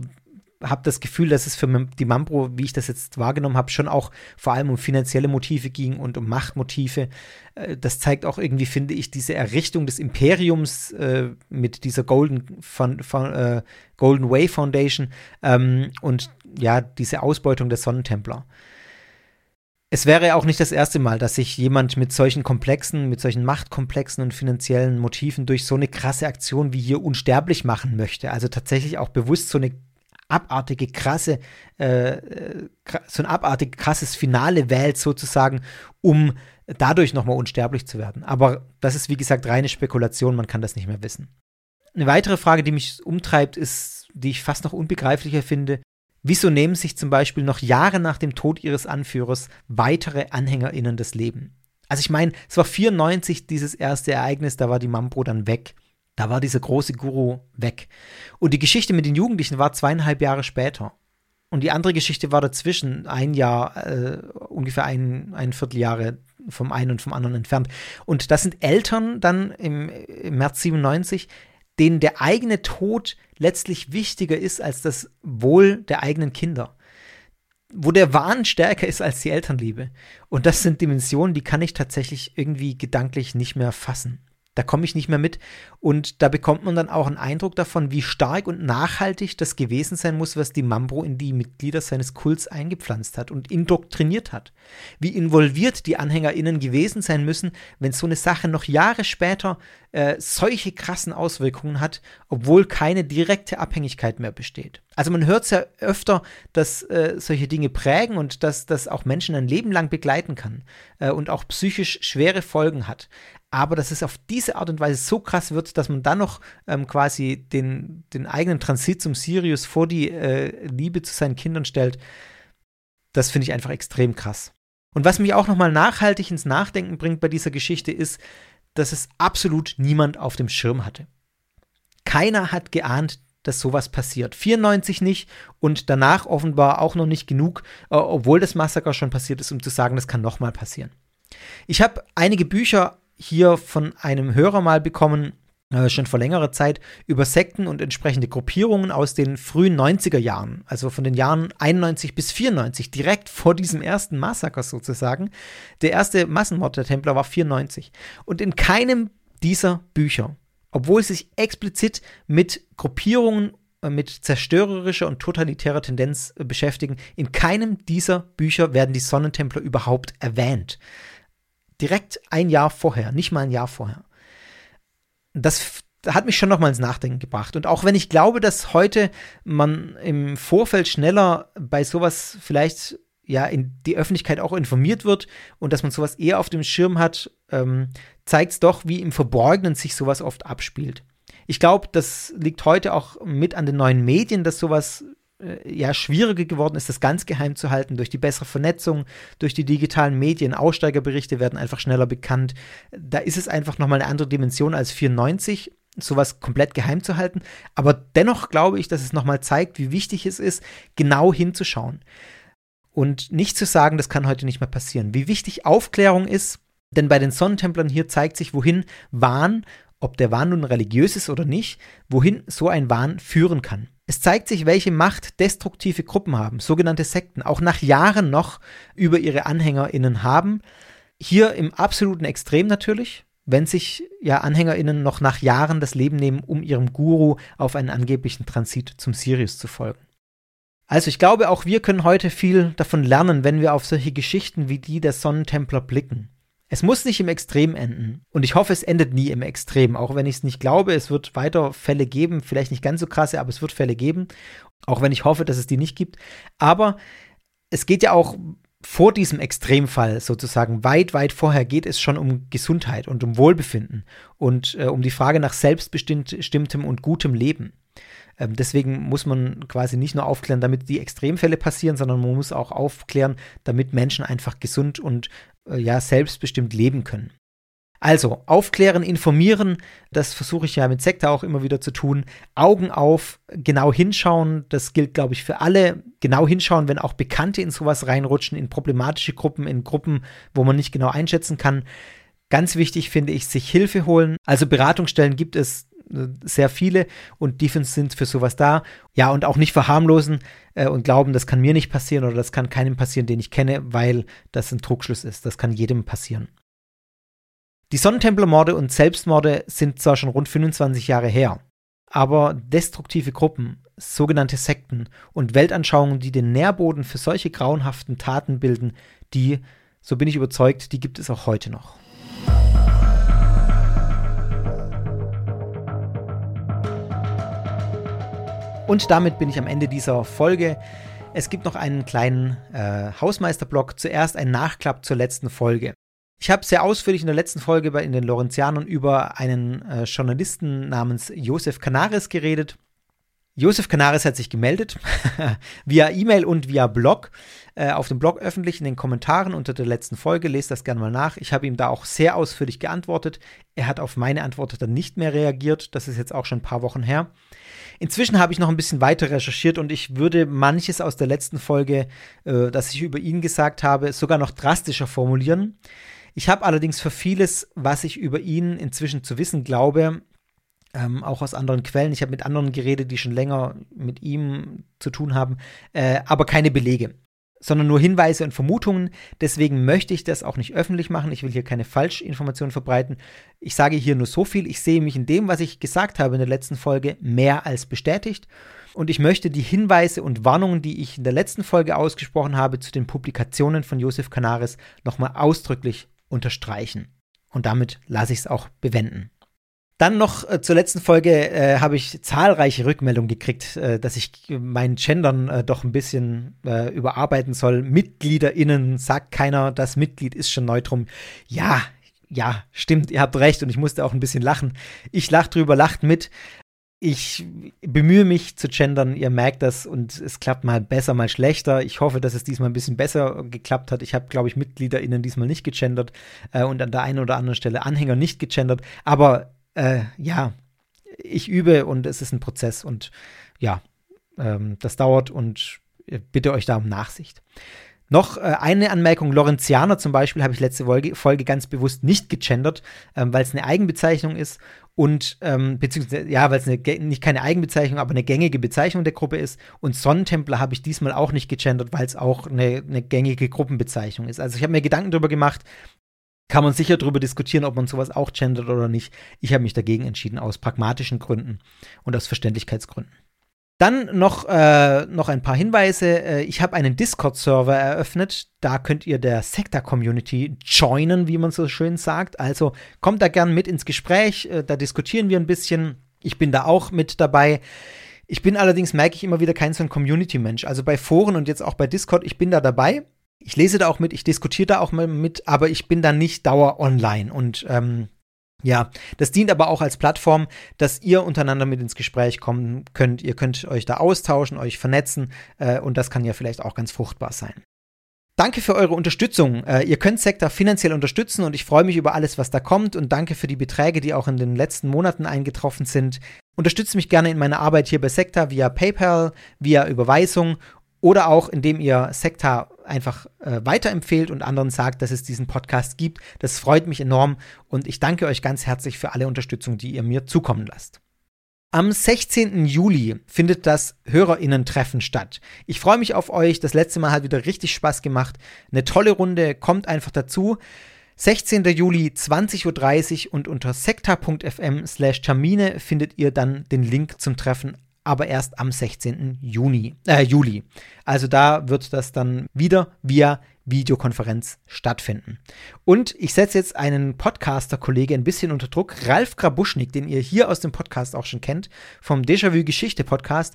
C: habe das Gefühl, dass es für die Mambro, wie ich das jetzt wahrgenommen habe, schon auch vor allem um finanzielle Motive ging und um Machtmotive. Äh, das zeigt auch irgendwie, finde ich, diese Errichtung des Imperiums äh, mit dieser Golden, von, von, äh, Golden Way Foundation ähm, und ja, diese Ausbeutung der Sonnentempler es wäre auch nicht das erste Mal, dass sich jemand mit solchen Komplexen, mit solchen Machtkomplexen und finanziellen Motiven durch so eine krasse Aktion wie hier unsterblich machen möchte. Also tatsächlich auch bewusst so eine abartige, krasse, äh, so ein abartig krasses Finale wählt sozusagen, um dadurch nochmal unsterblich zu werden. Aber das ist wie gesagt reine Spekulation, man kann das nicht mehr wissen. Eine weitere Frage, die mich umtreibt, ist, die ich fast noch unbegreiflicher finde, Wieso nehmen sich zum Beispiel noch Jahre nach dem Tod ihres Anführers weitere AnhängerInnen das Leben? Also ich meine, es war 94 dieses erste Ereignis, da war die Mambro dann weg. Da war dieser große Guru weg. Und die Geschichte mit den Jugendlichen war zweieinhalb Jahre später. Und die andere Geschichte war dazwischen, ein Jahr, äh, ungefähr ein, ein Vierteljahre vom einen und vom anderen entfernt. Und das sind Eltern dann im, im März 97, denen der eigene Tod letztlich wichtiger ist als das Wohl der eigenen Kinder. Wo der Wahn stärker ist als die Elternliebe. Und das sind Dimensionen, die kann ich tatsächlich irgendwie gedanklich nicht mehr fassen. Da komme ich nicht mehr mit. Und da bekommt man dann auch einen Eindruck davon, wie stark und nachhaltig das gewesen sein muss, was die Mambro in die Mitglieder seines Kults eingepflanzt hat und indoktriniert hat. Wie involviert die AnhängerInnen gewesen sein müssen, wenn so eine Sache noch Jahre später äh, solche krassen Auswirkungen hat, obwohl keine direkte Abhängigkeit mehr besteht. Also man hört es ja öfter, dass äh, solche Dinge prägen und dass das auch Menschen ein Leben lang begleiten kann äh, und auch psychisch schwere Folgen hat aber dass es auf diese Art und Weise so krass wird, dass man dann noch ähm, quasi den, den eigenen Transit zum Sirius vor die äh, Liebe zu seinen Kindern stellt, das finde ich einfach extrem krass. Und was mich auch nochmal nachhaltig ins Nachdenken bringt bei dieser Geschichte ist, dass es absolut niemand auf dem Schirm hatte. Keiner hat geahnt, dass sowas passiert. 94 nicht und danach offenbar auch noch nicht genug, äh, obwohl das Massaker schon passiert ist, um zu sagen, das kann nochmal passieren. Ich habe einige Bücher hier von einem Hörer mal bekommen, äh, schon vor längerer Zeit, über Sekten und entsprechende Gruppierungen aus den frühen 90er Jahren, also von den Jahren 91 bis 94, direkt vor diesem ersten Massaker sozusagen. Der erste Massenmord der Templer war 94. Und in keinem dieser Bücher, obwohl sie sich explizit mit Gruppierungen äh, mit zerstörerischer und totalitärer Tendenz äh, beschäftigen. In keinem dieser Bücher werden die Sonnentempler überhaupt erwähnt. Direkt ein Jahr vorher, nicht mal ein Jahr vorher. Das hat mich schon noch mal ins Nachdenken gebracht. Und auch wenn ich glaube, dass heute man im Vorfeld schneller bei sowas vielleicht ja in die Öffentlichkeit auch informiert wird und dass man sowas eher auf dem Schirm hat, ähm, zeigt es doch, wie im Verborgenen sich sowas oft abspielt. Ich glaube, das liegt heute auch mit an den neuen Medien, dass sowas ja schwieriger geworden ist, das ganz geheim zu halten durch die bessere Vernetzung, durch die digitalen Medien. Aussteigerberichte werden einfach schneller bekannt. Da ist es einfach nochmal eine andere Dimension als 94 sowas komplett geheim zu halten. Aber dennoch glaube ich, dass es nochmal zeigt, wie wichtig es ist, genau hinzuschauen. Und nicht zu sagen, das kann heute nicht mehr passieren. Wie wichtig Aufklärung ist, denn bei den Sonnentemplern hier zeigt sich, wohin Wahn, ob der Wahn nun religiös ist oder nicht, wohin so ein Wahn führen kann. Es zeigt sich, welche Macht destruktive Gruppen haben, sogenannte Sekten, auch nach Jahren noch über ihre AnhängerInnen haben. Hier im absoluten Extrem natürlich, wenn sich ja AnhängerInnen noch nach Jahren das Leben nehmen, um ihrem Guru auf einen angeblichen Transit zum Sirius zu folgen. Also ich glaube, auch wir können heute viel davon lernen, wenn wir auf solche Geschichten wie die der Sonnentempler blicken. Es muss nicht im Extrem enden. Und ich hoffe, es endet nie im Extrem. Auch wenn ich es nicht glaube, es wird weiter Fälle geben. Vielleicht nicht ganz so krasse, aber es wird Fälle geben. Auch wenn ich hoffe, dass es die nicht gibt. Aber es geht ja auch vor diesem Extremfall sozusagen, weit, weit vorher, geht es schon um Gesundheit und um Wohlbefinden und äh, um die Frage nach selbstbestimmtem und gutem Leben. Ähm, deswegen muss man quasi nicht nur aufklären, damit die Extremfälle passieren, sondern man muss auch aufklären, damit Menschen einfach gesund und äh, ja selbstbestimmt leben können. Also, aufklären, informieren, das versuche ich ja mit Sekta auch immer wieder zu tun. Augen auf, genau hinschauen, das gilt, glaube ich, für alle. Genau hinschauen, wenn auch Bekannte in sowas reinrutschen, in problematische Gruppen, in Gruppen, wo man nicht genau einschätzen kann. Ganz wichtig finde ich, sich Hilfe holen. Also Beratungsstellen gibt es sehr viele und die sind für sowas da. Ja, und auch nicht verharmlosen äh, und glauben, das kann mir nicht passieren oder das kann keinem passieren, den ich kenne, weil das ein Trugschluss ist. Das kann jedem passieren. Die Sonnentemplermorde und Selbstmorde sind zwar schon rund 25 Jahre her, aber destruktive Gruppen, sogenannte Sekten und Weltanschauungen, die den Nährboden für solche grauenhaften Taten bilden, die, so bin ich überzeugt, die gibt es auch heute noch. Und damit bin ich am Ende dieser Folge. Es gibt noch einen kleinen äh, Hausmeisterblock. Zuerst ein Nachklapp zur letzten Folge. Ich habe sehr ausführlich in der letzten Folge bei in den Lorenzianern über einen äh, Journalisten namens Josef Canaris geredet. Josef Canaris hat sich gemeldet <laughs> via E-Mail und via Blog. Äh, auf dem Blog öffentlich in den Kommentaren unter der letzten Folge. Lest das gerne mal nach. Ich habe ihm da auch sehr ausführlich geantwortet. Er hat auf meine Antwort dann nicht mehr reagiert. Das ist jetzt auch schon ein paar Wochen her. Inzwischen habe ich noch ein bisschen weiter recherchiert und ich würde manches aus der letzten Folge, äh, das ich über ihn gesagt habe, sogar noch drastischer formulieren. Ich habe allerdings für vieles, was ich über ihn inzwischen zu wissen glaube, ähm, auch aus anderen Quellen, ich habe mit anderen geredet, die schon länger mit ihm zu tun haben, äh, aber keine Belege, sondern nur Hinweise und Vermutungen. Deswegen möchte ich das auch nicht öffentlich machen. Ich will hier keine Falschinformationen verbreiten. Ich sage hier nur so viel. Ich sehe mich in dem, was ich gesagt habe in der letzten Folge, mehr als bestätigt. Und ich möchte die Hinweise und Warnungen, die ich in der letzten Folge ausgesprochen habe zu den Publikationen von Josef Canaris, nochmal ausdrücklich unterstreichen. Und damit lasse ich es auch bewenden. Dann noch äh, zur letzten Folge äh, habe ich zahlreiche Rückmeldungen gekriegt, äh, dass ich mein Gendern äh, doch ein bisschen äh, überarbeiten soll. MitgliederInnen sagt keiner, das Mitglied ist schon neutrum. Ja, ja, stimmt, ihr habt recht und ich musste auch ein bisschen lachen. Ich lach drüber, lacht mit ich bemühe mich zu gendern, ihr merkt das und es klappt mal besser, mal schlechter. Ich hoffe, dass es diesmal ein bisschen besser geklappt hat. Ich habe, glaube ich, MitgliederInnen diesmal nicht gegendert äh, und an der einen oder anderen Stelle Anhänger nicht gegendert. Aber äh, ja, ich übe und es ist ein Prozess und ja, ähm, das dauert und bitte euch da um Nachsicht. Noch äh, eine Anmerkung, Lorenzianer zum Beispiel habe ich letzte Folge, Folge, ganz bewusst nicht gegendert, ähm, weil es eine Eigenbezeichnung ist und ähm, beziehungsweise ja, weil es nicht keine Eigenbezeichnung, aber eine gängige Bezeichnung der Gruppe ist. Und Sonnentempler habe ich diesmal auch nicht gegendert, weil es auch eine, eine gängige Gruppenbezeichnung ist. Also ich habe mir Gedanken darüber gemacht, kann man sicher darüber diskutieren, ob man sowas auch gendert oder nicht. Ich habe mich dagegen entschieden, aus pragmatischen Gründen und aus Verständlichkeitsgründen. Dann noch, äh, noch ein paar Hinweise. Äh, ich habe einen Discord-Server eröffnet. Da könnt ihr der Sektor-Community joinen, wie man so schön sagt. Also kommt da gern mit ins Gespräch. Äh, da diskutieren wir ein bisschen. Ich bin da auch mit dabei. Ich bin allerdings, merke ich immer wieder, kein so ein Community-Mensch. Also bei Foren und jetzt auch bei Discord, ich bin da dabei. Ich lese da auch mit, ich diskutiere da auch mal mit, aber ich bin da nicht dauer online. Und ähm, ja, das dient aber auch als Plattform, dass ihr untereinander mit ins Gespräch kommen könnt. Ihr könnt euch da austauschen, euch vernetzen äh, und das kann ja vielleicht auch ganz fruchtbar sein. Danke für eure Unterstützung. Äh, ihr könnt Sekta finanziell unterstützen und ich freue mich über alles, was da kommt und danke für die Beträge, die auch in den letzten Monaten eingetroffen sind. Unterstützt mich gerne in meiner Arbeit hier bei Sekta via PayPal, via Überweisung oder auch indem ihr Sekta einfach äh, weiterempfehlt und anderen sagt, dass es diesen Podcast gibt. Das freut mich enorm und ich danke euch ganz herzlich für alle Unterstützung, die ihr mir zukommen lasst. Am 16. Juli findet das Hörerinnen-Treffen statt. Ich freue mich auf euch. Das letzte Mal hat wieder richtig Spaß gemacht. Eine tolle Runde, kommt einfach dazu. 16. Juli 20.30 Uhr und unter sekta.fm slash Termine findet ihr dann den Link zum Treffen aber erst am 16. Juni, äh, Juli. Also da wird das dann wieder via Videokonferenz stattfinden. Und ich setze jetzt einen Podcaster-Kollege ein bisschen unter Druck, Ralf Grabuschnik, den ihr hier aus dem Podcast auch schon kennt, vom Déjà-vu Geschichte Podcast.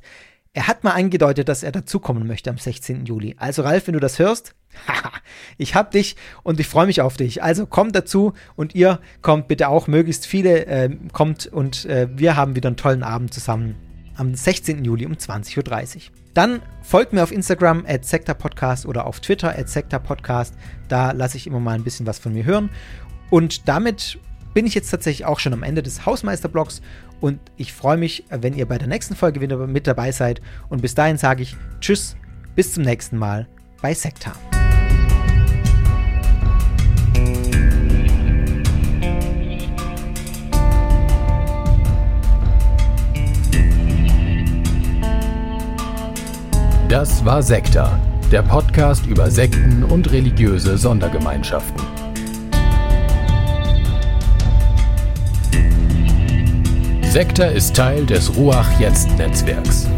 C: Er hat mal angedeutet, dass er dazukommen möchte am 16. Juli. Also Ralf, wenn du das hörst, <laughs> ich hab dich und ich freue mich auf dich. Also kommt dazu und ihr kommt bitte auch, möglichst viele äh, kommt und äh, wir haben wieder einen tollen Abend zusammen am 16. Juli um 20.30 Uhr. Dann folgt mir auf Instagram at Podcast oder auf Twitter at Podcast. Da lasse ich immer mal ein bisschen was von mir hören. Und damit bin ich jetzt tatsächlich auch schon am Ende des Hausmeisterblogs und ich freue mich, wenn ihr bei der nächsten Folge wieder mit dabei seid. Und bis dahin sage ich Tschüss, bis zum nächsten Mal bei Sekta.
A: Das war Sekta, der Podcast über Sekten und religiöse Sondergemeinschaften. Sekta ist Teil des Ruach Jetzt Netzwerks.